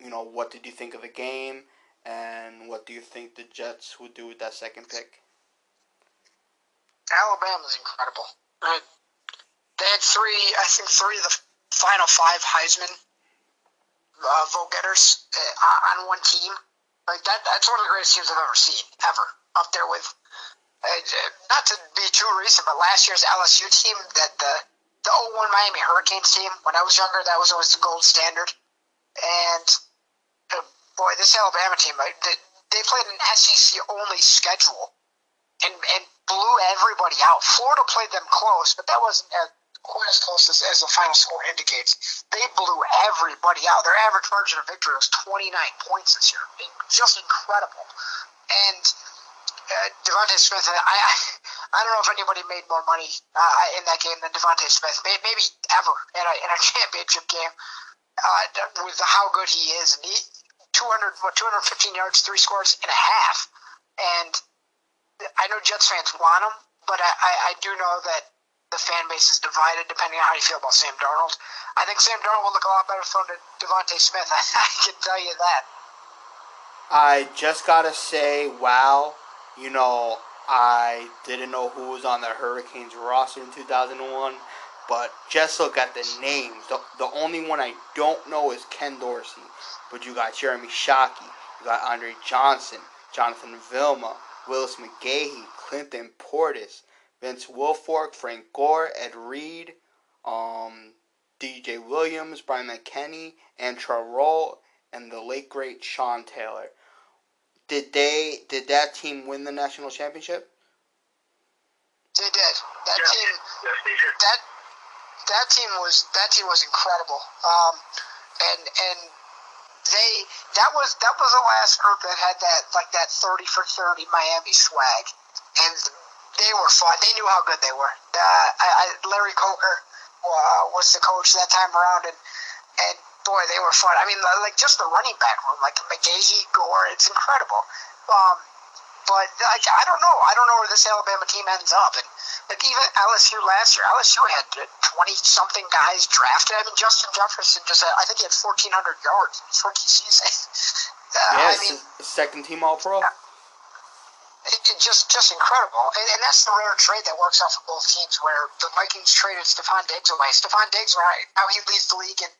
[SPEAKER 2] you know, what did you think of the game? And what do you think the Jets would do with that second pick?
[SPEAKER 3] Alabama's incredible. They had three, I think, three of the final five Heisman uh, vote getters uh, on one team. Like that, that's one of the greatest teams I've ever seen, ever. Up there with, uh, not to be too recent, but last year's LSU team, that the the 01 Miami Hurricanes team, when I was younger, that was always the gold standard. And uh, boy, this Alabama team, they, they played an SEC only schedule and, and blew everybody out. Florida played them close, but that wasn't as, quite as close as, as the final score indicates. They blew everybody out. Their average margin of victory was 29 points this year. Just incredible. And uh, DeVonta Smith, I, I, I don't know if anybody made more money uh, in that game than DeVonta Smith, maybe ever in a, in a championship game uh, with how good he is. And he 200, what, 215 yards, three scores and a half. And I know Jets fans want him, but I, I, I do know that the fan base is divided depending on how you feel about Sam Darnold. I think Sam Darnold will look a lot better thrown to DeVonta Smith. I, I can tell you that.
[SPEAKER 2] I just gotta say, wow. You know, I didn't know who was on the Hurricanes roster in 2001. But just look at the names. The, the only one I don't know is Ken Dorsey. But you got Jeremy Shockey. You got Andre Johnson, Jonathan Vilma, Willis McGahee, Clinton Portis, Vince Wilfork, Frank Gore, Ed Reed, um, DJ Williams, Bryant McKinnie, Antrel Rolle, and the late great Sean Taylor. Did they? Did that team win the national championship?
[SPEAKER 3] They did. That
[SPEAKER 1] yes.
[SPEAKER 3] team.
[SPEAKER 1] Yes, they did.
[SPEAKER 3] That that team was that team was incredible. Um, and and they that was that was the last group that had that like that thirty for thirty Miami swag, and they were fun. They knew how good they were. Uh, I, I, Larry Coker uh, was the coach that time around, and and boy, they were fun. I mean, like just the running back room, like McGahee, Gore, it's incredible. Um, but like, I don't know. I don't know where this Alabama team ends up. And like even LSU last year, LSU had twenty something guys drafted. I mean, Justin Jefferson just had, I think he had fourteen hundred yards in his rookie season.
[SPEAKER 2] uh, yeah, I mean, second team All Pro.
[SPEAKER 3] It, it just just incredible, and, and that's the rare trade that works out for both teams. Where the Vikings traded Stefon Diggs away. Stefon Diggs, right now, he leads the league in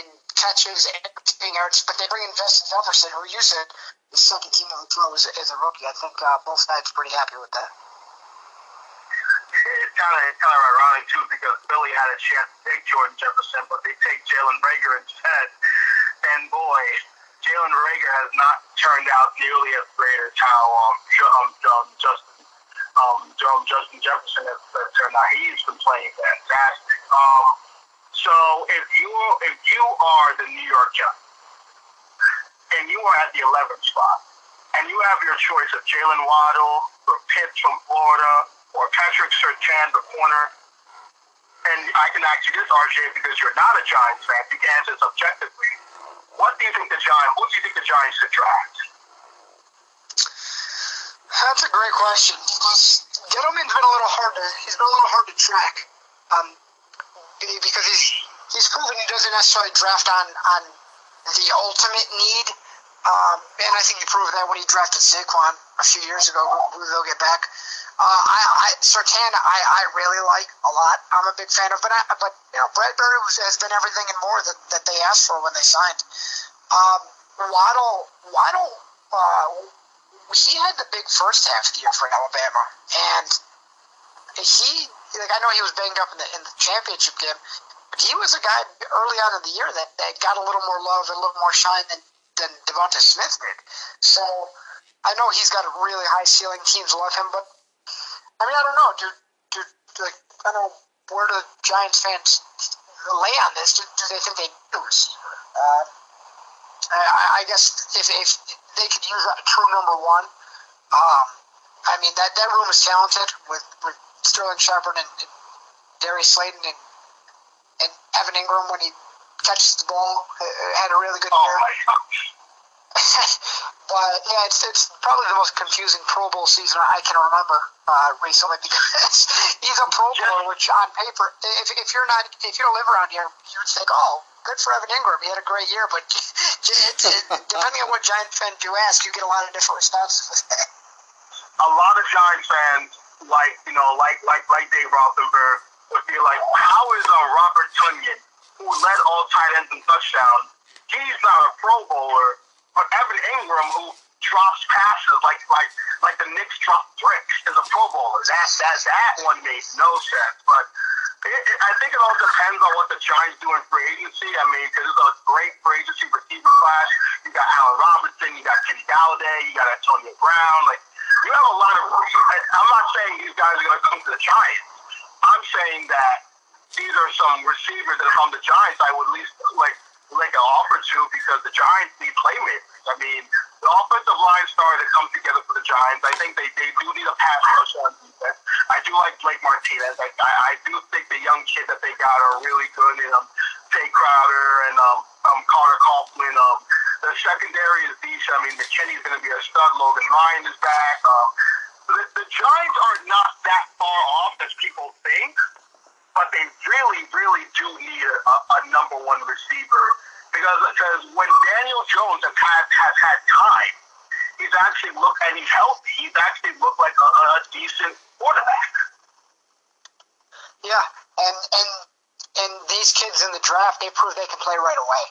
[SPEAKER 3] in catches and yards, but they bring in Justin Jefferson, who you said the second team of the pro as, a rookie. I think uh, both sides are pretty happy with that.
[SPEAKER 1] It's kind of kind of ironic too because Philly had a chance to take Jordan Jefferson, but they take Jalen Reagor instead. And boy, Jalen Reagor has not turned out nearly as great as how um, um, um Justin um, Justin Jefferson has, turned out. He's been playing fantastic. Um, so if you if you are the New York Giants and you are at the 11th spot, and you have your choice of Jaylen Waddle or Pitts from Florida or Patrick Surtain, the corner, and I can ask you this, RJ, because you're not a Giants fan, you can answer this objectively. What do you think the Giants? What do you think the Giants should draft?
[SPEAKER 3] That's a great question Gettleman's been a little hard to he's been a little hard to track, um, because he's he's proven he doesn't necessarily draft on on the ultimate need um, and I think he proved that when he drafted Saquon a few years ago, they'll get back. Uh, I, I Surtain, I, I really like a lot. I'm a big fan of, but I, but you know, Bradberry has been everything and more that, that they asked for when they signed. Um, Waddle, Waddle, uh, he had the big first half of the year for Alabama, and he like I know he was banged up in the in the championship game, but he was a guy early on in the year that, that got a little more love and a little more shine than than Devonta Smith did. So I know he's got a really high ceiling. Teams love him, but I mean I don't know. Do do like I don't know where do Giants fans lay on this? Do, do they think they need a receiver? Uh, I, I guess if, if they could use a true number one. Um, I mean that that room is talented with, with Sterling Shepard and, and Darius Slayton and and Evan Engram when he catches the ball uh, had a really good
[SPEAKER 1] Oh
[SPEAKER 3] year. but yeah, it's it's probably the most confusing Pro Bowl season I can remember uh, recently because he's a Pro Bowler, which on paper, if, if you're not if you don't live around here, you would think, oh, good for Evan Engram, he had a great year. But it, it, depending on what Giant fan you ask, you get a lot of different responses with that.
[SPEAKER 1] a lot of Giants fans, like you know, like like like Dave Rothenberg, would be like, "How is uh, Robert Tonyan, who led all tight ends in touchdowns, he's not a Pro Bowler, but Evan Engram, who drops passes like like like the Knicks drop bricks, is a Pro Bowler? That that that one made no sense. But it, it, I think it all depends on what the Giants do in free agency. I mean, because it's a great free agency receiver class. You got Allen Robinson, you got Kenny Golladay, you got Antonio Brown, like you have a lot of. I'm not saying these guys are going to come to the Giants. I'm saying that these are some receivers that if from the Giants I would at least like like an offer to because the Giants need playmakers. I mean, the offensive line started to come together for the Giants. I think they, they do need a pass rush on defense. I do like Blake Martinez. I, I, I do think the young kids that they got are really good. And um, Tae Crowder and um, um Carter Coughlin. Um, the secondary is decent. I mean, McKinney's going to be a stud. Logan Ryan is back. Um, the, the Giants are not that far off as people think, but they really, really do need a, a number one receiver because because when Daniel Jones has had has had time, he's actually looked and he's healthy. He's actually looked like a, a decent quarterback.
[SPEAKER 3] Yeah, and and and these kids in the draft, they prove they can play right away.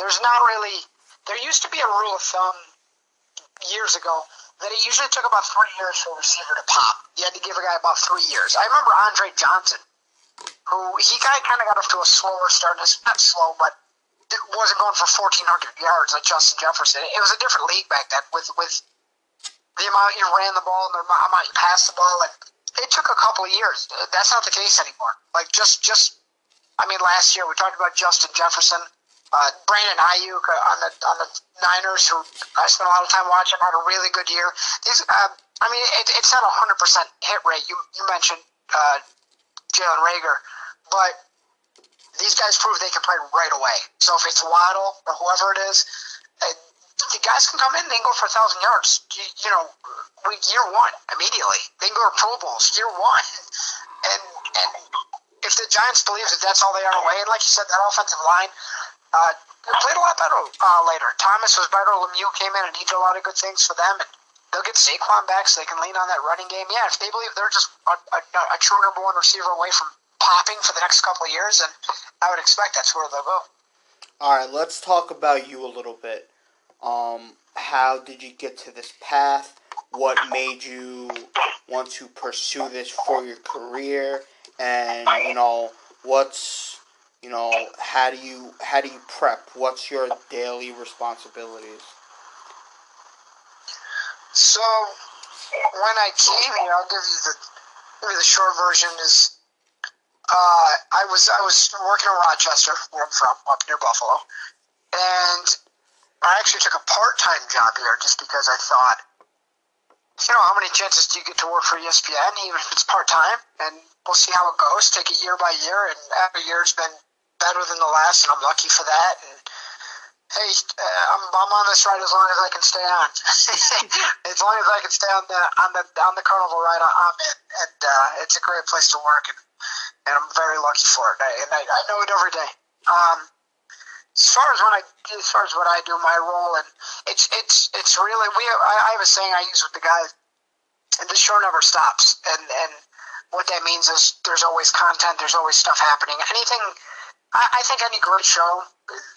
[SPEAKER 3] There's not really. There used to be a rule of thumb years ago that it usually took about three years for a receiver to pop. You had to give a guy about three years. I remember Andre Johnson, who he kind of got off to a slower start. It's not slow, but wasn't going for 1,400 yards like Justin Jefferson. It was a different league back then with with the amount you ran the ball and the amount you passed the ball. And it took a couple of years. That's not the case anymore. Like just just, I mean, last year we talked about Justin Jefferson. Uh, Brandon Aiyuk uh, on the on the Niners, who I spent a lot of time watching, had a really good year. These, uh, I mean, it, it's not a hundred percent hit rate. You you mentioned uh, Jalen Reagor, but these guys prove they can play right away. So if it's Waddle or whoever it is, the guys can come in. They can go for a thousand yards. You, you know, we, year one immediately. They can go to Pro Bowls year one, and and if the Giants believe that that's all they are away, and like you said, that offensive line. Uh, played a lot better uh, later. Thomas was better. Lemieux came in and he did a lot of good things for them. And they'll get Saquon back so they can lean on that running game. Yeah, if they believe they're just a, a, a true number one receiver away from popping for the next couple of years, and I would expect that's where they'll go.
[SPEAKER 2] All right, let's talk about you a little bit. Um, how did you get to this path? What made you want to pursue this for your career? And you know, what's you know, how do you how do you prep? What's your daily responsibilities?
[SPEAKER 3] So when I came here, I'll give you the give you the short version is uh, I was I was working in Rochester, where I'm from, up near Buffalo, and I actually took a part time job here just because I thought, you know, how many chances do you get to work for ESPN, even if it's part time, and we'll see how it goes. Take it year by year, and every year's been better than the last, and I'm lucky for that. And hey, uh, I'm, I'm on this ride as long as I can stay on. as long as I can stay on the on the on the carnival ride, I'm in, and uh, it's a great place to work, and, and I'm very lucky for it. And I, I know it every day. Um, as far as when I as far as what I do, my role, and it's it's it's really we have, I, I have a saying I use with the guys, and the show never stops, and and what that means is there's always content, there's always stuff happening. Anything, I, I think any great show,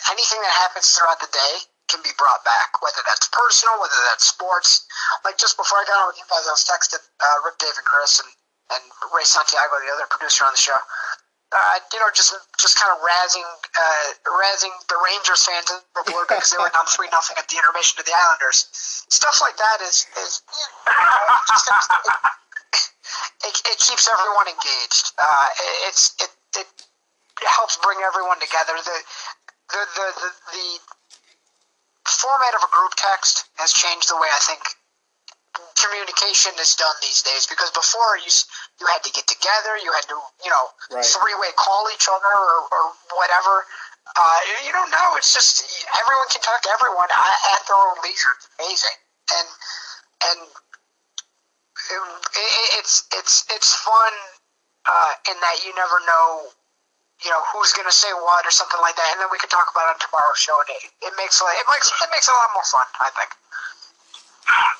[SPEAKER 3] anything that happens throughout the day can be brought back, whether that's personal, whether that's sports. Like just before I got on with you guys, I was texting uh, Rick, Dave, and Chris, and and Ray Santiago, the other producer on the show. Uh, you know, just just kind of razzing uh, razzing the Rangers fans in the bit because they were down three nothing at the intermission to the Islanders. Stuff like that is is you know, just, it, it, it keeps everyone engaged. Uh, it's it, it helps bring everyone together. The the the the, the format of a group text has changed the way I think communication is done these days because before you you had to get together, you had to you know
[SPEAKER 2] Right.
[SPEAKER 3] three way call each other or, or whatever. Uh, you don't know. It's just everyone can talk to everyone at their own leisure. It's amazing, and and it, it, it's it's it's fun uh, in that you never know. You know who's going to say what or something like that, and then we can talk about it on tomorrow's show. And it, it makes it makes it makes it a lot more fun, I think.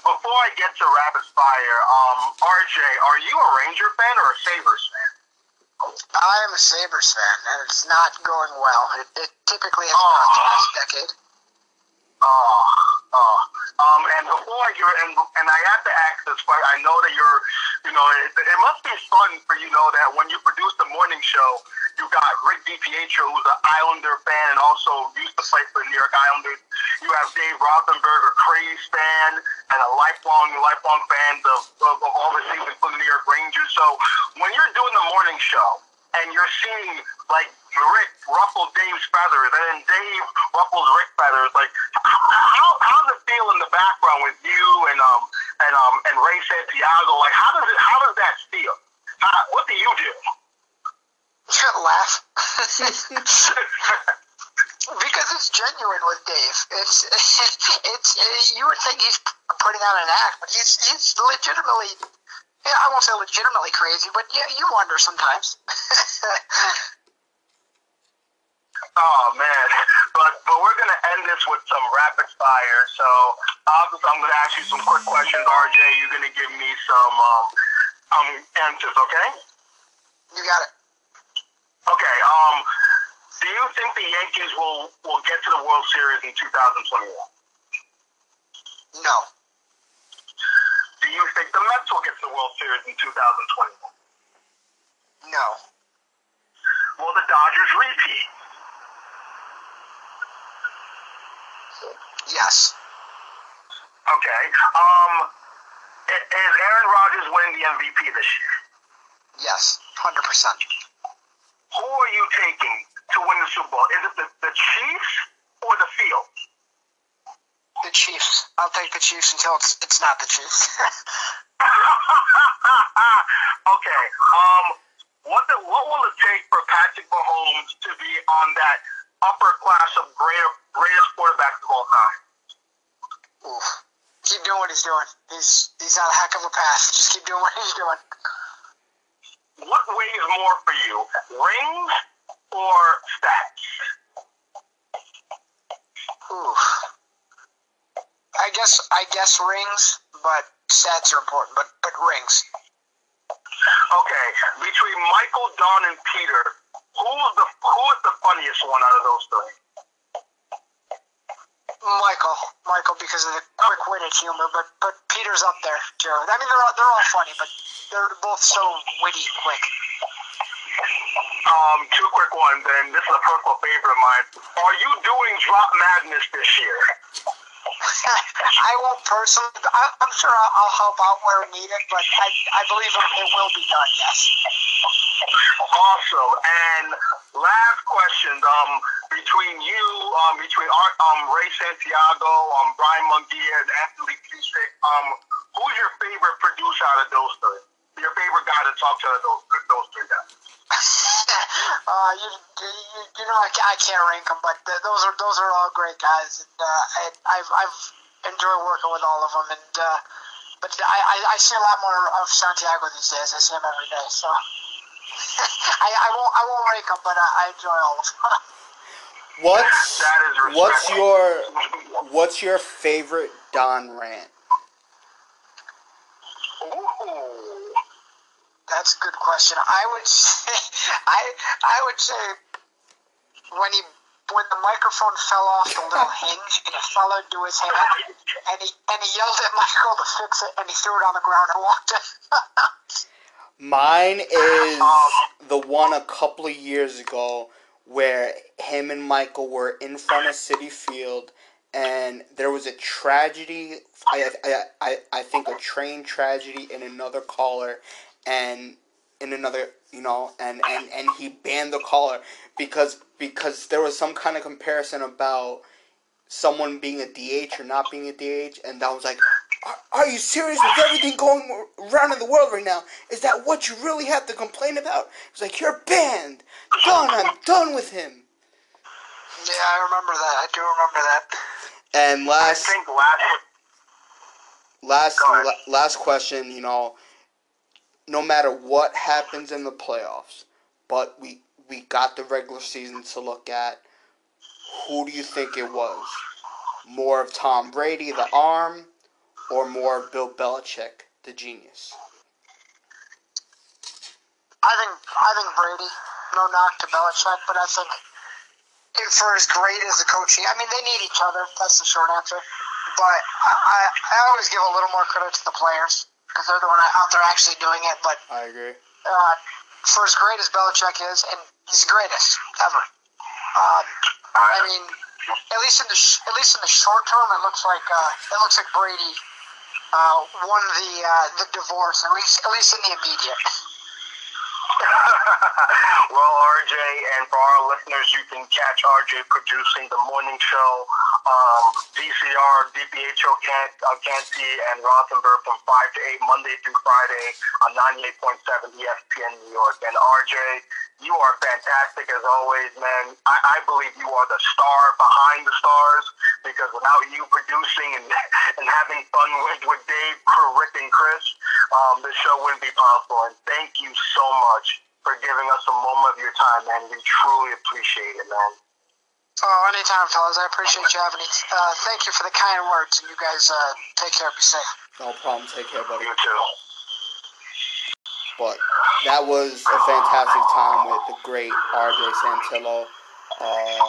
[SPEAKER 1] Before I get to rapid fire, um, RJ, are you a Ranger fan or a Sabres fan?
[SPEAKER 3] I am a Sabres fan, and it's not going well. It, it typically has
[SPEAKER 1] Oh.
[SPEAKER 3] not the last ah. decade.
[SPEAKER 1] Oh, oh. Um, and before hear, and, and I have to ask this, but I know that you're, you know, it, it must be fun for you know that when you produce the morning show, you got Rick DiPietro, who's an Islander fan and also used to play for the New York Islanders. You have Dave Rothenberg, a Craze fan and a lifelong, lifelong fan of, of, of all the teams, including the New York Rangers. So when you're doing the morning show and you're seeing like Rick ruffle Dave's feathers, and then Dave ruffles Rick feathers. Like, how how does it feel in the background with you and um and um and Ray Santiago? Like, how does it how does that feel? How, what do you do?
[SPEAKER 3] Laugh. because it's genuine with Dave. It's it's you would think he's putting on an act, but he's he's legitimately. I won't say legitimately crazy, but yeah, you wonder sometimes.
[SPEAKER 1] Oh man, but but we're gonna end this with some rapid fire. So obviously, I'm gonna ask you some quick questions, RJ. You're gonna give me some um um answers, okay?
[SPEAKER 3] you got it.
[SPEAKER 1] Okay. Um, do you think the Yankees will will get to the World Series in 2021?
[SPEAKER 3] No,
[SPEAKER 1] Do you think the Mets will get to the World Series in 2021?
[SPEAKER 3] no,
[SPEAKER 1] Will the Dodgers repeat?
[SPEAKER 3] yes,
[SPEAKER 1] Okay. Um, is Aaron Rodgers winning the MVP this year?
[SPEAKER 3] yes, hundred percent.
[SPEAKER 1] Who are you taking to win the Super Bowl? Is it the, the Chiefs or the field?
[SPEAKER 3] The Chiefs. I'll take the Chiefs until it's it's not the Chiefs.
[SPEAKER 1] okay. Um, what the, what will it take for Patrick Mahomes to be on that upper class of greater, greatest quarterbacks of all time?
[SPEAKER 3] Oof. Keep doing what he's doing. He's he's on a heck of a path. Just keep doing what he's doing.
[SPEAKER 1] What weighs more for you, rings or stats?
[SPEAKER 3] Oof. I guess I guess rings, but stats are important. But but rings.
[SPEAKER 1] Okay, between Michael, Don, and Peter, who's the who is the funniest one out of those three?
[SPEAKER 3] Michael, Michael, because of the quick-witted humor, but but Peter's up there too. I mean, they're all, they're all funny, but they're both so witty and quick.
[SPEAKER 1] Um, two quick ones, and this is a personal favorite of mine. Are you doing Drop Madness this year?
[SPEAKER 3] I won't personally. I, I'm sure I'll, I'll help out where needed, but I I believe it, will be done. Yes.
[SPEAKER 1] Awesome. And last question, um, between you, um, between Art, um, Ray Santiago, um, Brian Mungia, and Anthony Cusick, um, who's your favorite producer out of those three? Your favorite guy to talk to out of those those three guys?
[SPEAKER 3] uh, you, you, you know I, I can't rank them, but th- those are those are all great guys, and uh, I, I've I've enjoyed working with all of them, and uh, but I, I, I see a lot more of Santiago these days. I see him every day, so I, I won't I won't rank them, but I, I enjoy all of them.
[SPEAKER 2] What's
[SPEAKER 1] That is
[SPEAKER 2] what's your what's your favorite Don rant?
[SPEAKER 3] That's a good question. I would say I I would say when he when the microphone fell off the little hinge and it fell into his hand and he and he yelled at Michael to fix it and he threw it on the ground and walked in.
[SPEAKER 2] Mine is um, the one a couple of years ago where him and Michael were in front of Citi Field and there was a tragedy. I, I, I, I think a train tragedy in another caller and in another you know and, and, and he banned the caller because because there was some kind of comparison about someone being a DH or not being a DH and that was like are, are you serious with everything going around in the world right now? Is that what you really have to complain about? It's like you're banned. Done. I'm done with him.
[SPEAKER 3] Yeah, I remember that. I do remember that.
[SPEAKER 2] And last,
[SPEAKER 1] I think last.
[SPEAKER 2] last, la- last question. You know, no matter what happens in the playoffs, but we we got the regular season to look at. Who do you think it was? More of Tom Brady, the arm, or more of Bill Belichick, the genius?
[SPEAKER 3] I think I think Brady. No knock to Belichick, but I think if for as great as the coaching, I mean they need each other. That's the short answer. But I, I, I always give a little more credit to the players because they're the one out there actually doing it. But
[SPEAKER 2] I agree.
[SPEAKER 3] uh, for as great as Belichick is, and he's the greatest ever. Um, I mean, at least in the sh- at least in the short term, it looks like uh, it looks like Brady uh, won the uh, the divorce. At least at least in the immediate.
[SPEAKER 1] well, RJ, and for our listeners, you can catch RJ producing the morning show, um, DCR, DPHO Canty, and Rothenberg from 5 to 8, Monday through Friday on 98.7 ESPN New York. And RJ, you are fantastic as always, man. I, I believe you are the star behind the stars because without you producing and, and having fun with, with Dave, Rick, and Chris, um, the show wouldn't be possible. And thank you so much for giving us a moment of your time, man. We truly appreciate it, man.
[SPEAKER 3] Oh, anytime, fellas. I appreciate you having me. Uh, thank you for the kind words, and you guys uh, take care. Be safe.
[SPEAKER 2] No problem. Take care, buddy.
[SPEAKER 1] You too.
[SPEAKER 2] But that was a fantastic time with the great RJ Santillo. Uh,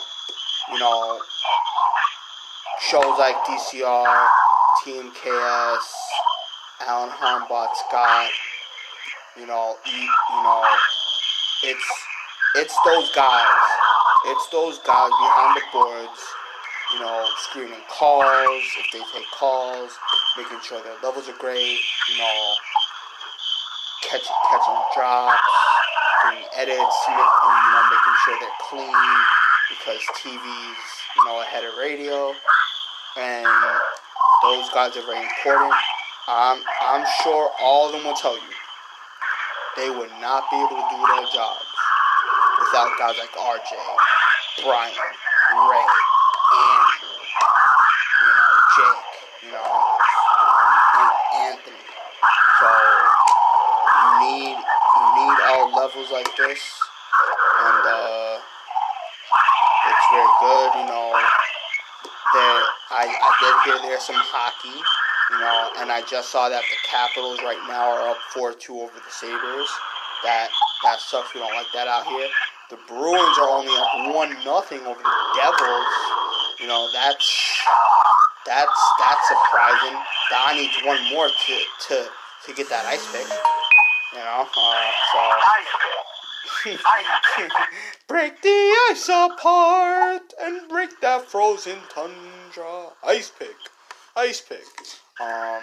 [SPEAKER 2] you know, shows like DCR, Team KS, Alan Hornbot, Scott. You know, you, you know, it's it's those guys. It's those guys behind the boards. You know, screening calls if they take calls, making sure their levels are great. You know, catching catching drops, doing edits, you know, making sure they're clean because TV's you know ahead of radio, and those guys are very important. I'm I'm sure all of them will tell you they would not be able to do their jobs without guys like RJ, Brian, Ray, Andrew, you know, Jake, you know, um, and Anthony. So you need you need all levels like this, and uh, it's very good. You know, there I I did hear there's some hockey. You know, and I just saw that the Capitals right now are up four two over the Sabres. That that sucks. We don't like that out here. The Bruins are only up one nothing over the Devils. You know, that's that's that's surprising. Don needs one more to to to get that ice pick. You know, uh, so break the ice apart and break that frozen tundra. Ice pick, ice pick. Um,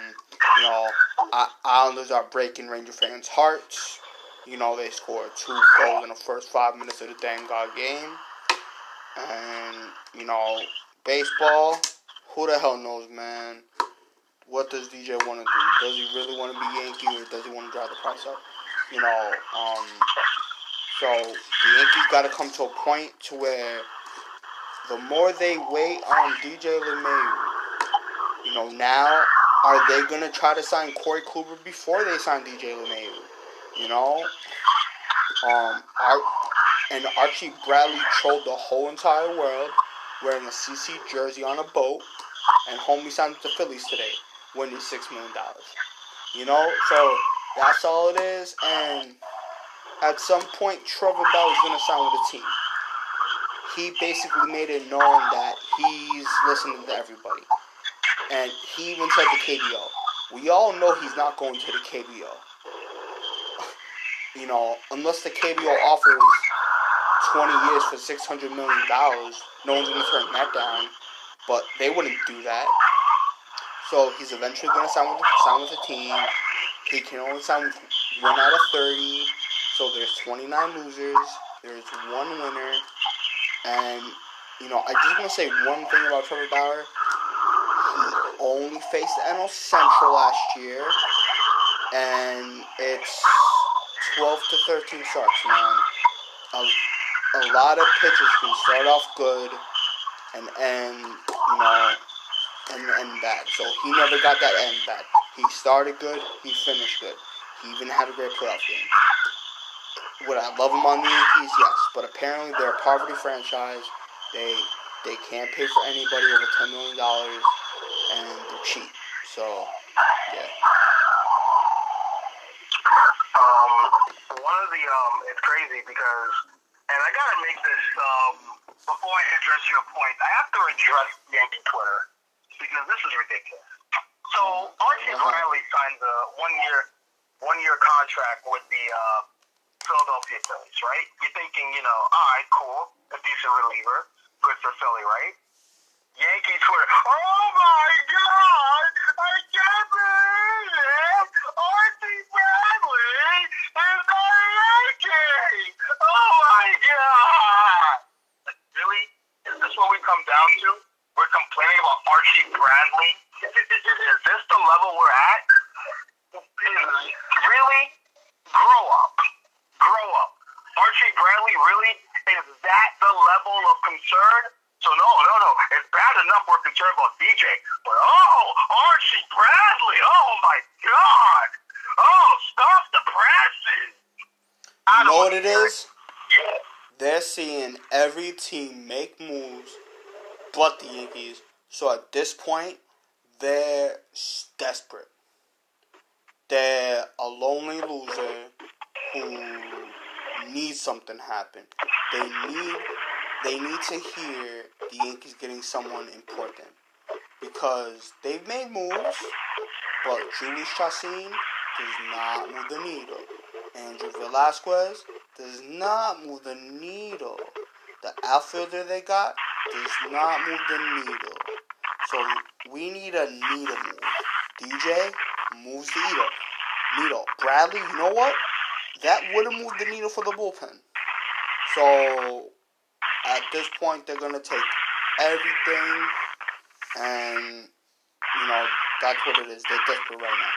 [SPEAKER 2] you know, I- Islanders are breaking Ranger fans' hearts. You know, they scored two goals in the first five minutes of the dang god game. And, you know, baseball, who the hell knows, man? What does DJ want to do? Does he really want to be Yankee or does he want to drive the price up? You know, um, so the Yankees got to come to a point to where the more they wait on DJ LeMahieu, you know, now are they gonna try to sign Corey Kluber before they sign DJ LeMahieu? You know, um, Ar- and Archie Bradley trolled the whole entire world wearing a CC jersey on a boat, and homie signed with the Phillies today, winning six million dollars. You know, so that's all it is, and at some point Trevor Bauer is gonna sign with the team. He basically made it known that he's listening to everybody. And he even said to KBO, we all know he's not going to the KBO. You know, unless the KBO offers 20 years for $600 million, no one's going to turn that down. But they wouldn't do that. So he's eventually going to sign with, sign with the team. He can only sign with one out of 30. So there's 29 losers. There's one winner. And, you know, I just want to say one thing about Trevor Bauer. He only faced the NL Central last year. And it's 12 to 13 starts, man. A, a lot of pitchers can start off good and end, you know, and end bad. So he never got that end bad. He started good, he finished good. He even had a great playoff game. Would I love him on the Yankees? Yes, but apparently they're a poverty franchise. They they can't pay for anybody over ten million dollars, and they're cheap. So yeah.
[SPEAKER 1] Um, one of the um, it's crazy because, and I gotta make this um before I address your point. I have to address Yankee Twitter because this is ridiculous. So Archie Bradley signed a one year one year contract with the uh, Philadelphia Phillies, right? You're thinking, you know, all right, cool, a decent reliever, good for Philly, right? Yankee Twitter. Oh my God! I can't believe it! Archie Bradley is not a Yankee! Oh my God! Like, really? Is this what we come down to? We're complaining about Archie Bradley? Is, is, is this the level we're at? Really? Grow up. Grow up. Archie Bradley, really? Is that the level of concern? So no, no, no. It's bad enough we're concerned about DJ, but oh, Archie Bradley. Oh my God. Oh, stop the presses.
[SPEAKER 2] You know what it is?
[SPEAKER 1] Yeah.
[SPEAKER 2] They're seeing every team make but the Yankees. So at this point, they're desperate. They're a lonely loser who needs something happen. They need they need to hear the Yankees getting someone important because they've made moves, but Jhoulys Chacín does not move the needle. Andrew Velazquez does not move the needle. The outfielder they got does not move the needle. So we need a needle move. DJ moves the needle. Needle. Bradley, you know what? That would have moved the needle for the bullpen. So at this point, they're gonna take everything, and you know that's what it is. They're desperate right now.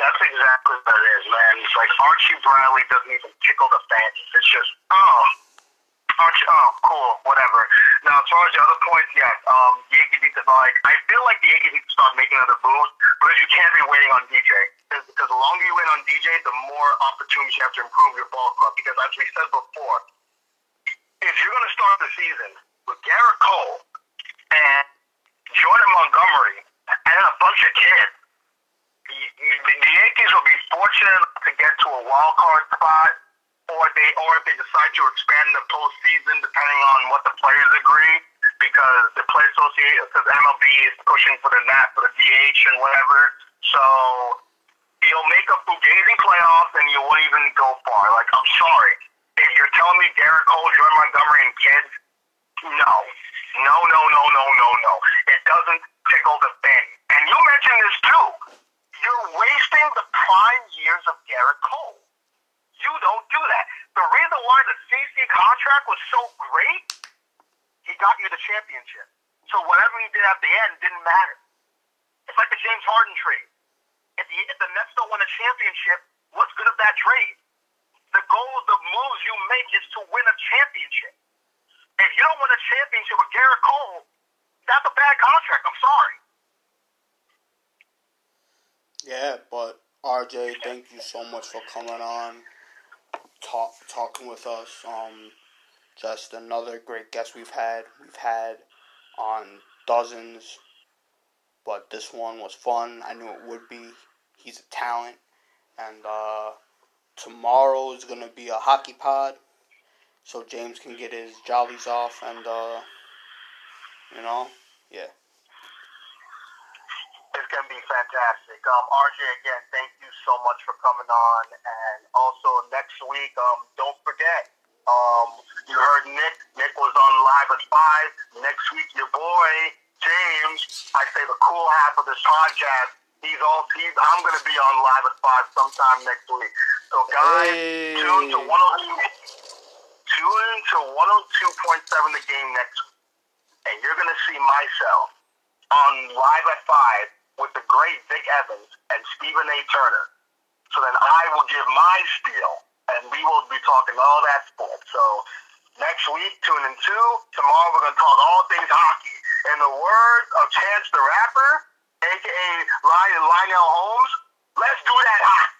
[SPEAKER 1] That's exactly what it is, man. It's like Archie Bradley doesn't even tickle the fancies. It's just, oh, Archie, oh, cool, whatever. Now, as far as the other points, yes, um, Yankees need to like. I feel like the Yankees need to start making other moves because you can't be waiting on DJ. Because the longer you wait on DJ, the more opportunities you have to improve your ball club. Because as we said before, if you're going to start the season with Gerrit Cole and Jordan Montgomery and a bunch of kids the Yankees will be fortunate to get to a wild card spot, or they or if they decide to expand the postseason, depending on what the players agree, because the play association, because MLB is pushing for the NAT for the DH and whatever. So you'll make a fugazi playoffs and you won't even go far. Like I'm sorry, if you're telling me Gerrit Cole, Jordan Montgomery, and kids, no, no, no, no, no, no, no. It doesn't tickle the fanny. And you mentioned this too. You're wasting the prime years of Gerrit Cole. You don't do that. The reason why the CC contract was so great, he got you the championship. So whatever he did at the end didn't matter. It's like the James Harden trade. If the, if the Nets don't win a championship, what's good of that trade? The goal of the moves you make is to win a championship. If you don't win a championship with Gerrit Cole, that's a bad contract. I'm sorry.
[SPEAKER 2] Yeah, but RJ, thank you so much for coming on, talk talking with us. Um, just another great guest we've had. We've had on dozens, but this one was fun. I knew it would be. He's a talent, and uh, tomorrow is gonna be a hockey pod, so James can get his jollies off, and uh, you know, yeah.
[SPEAKER 1] It's gonna be fantastic. Um, RJ, again, thank you so much for coming on. And also next week, um, don't forget, um, you heard Nick. Nick was on live at five. Next week, your boy James. I say the cool half of this podcast. He's all. He's. I'm going to be on live at five sometime next week. So guys,
[SPEAKER 2] Hey.
[SPEAKER 1] tune to 102. Tune to 102.7 the game next week, and you're going to see myself on live at five with the great Vic Evans and Stephen A. Turner. So then I will give my spiel, and we will be talking all that sports. So next week, tune in two. Tomorrow we're going to talk all things hockey. In the words of Chance the Rapper, aka Lionel Holmes, let's do that hockey.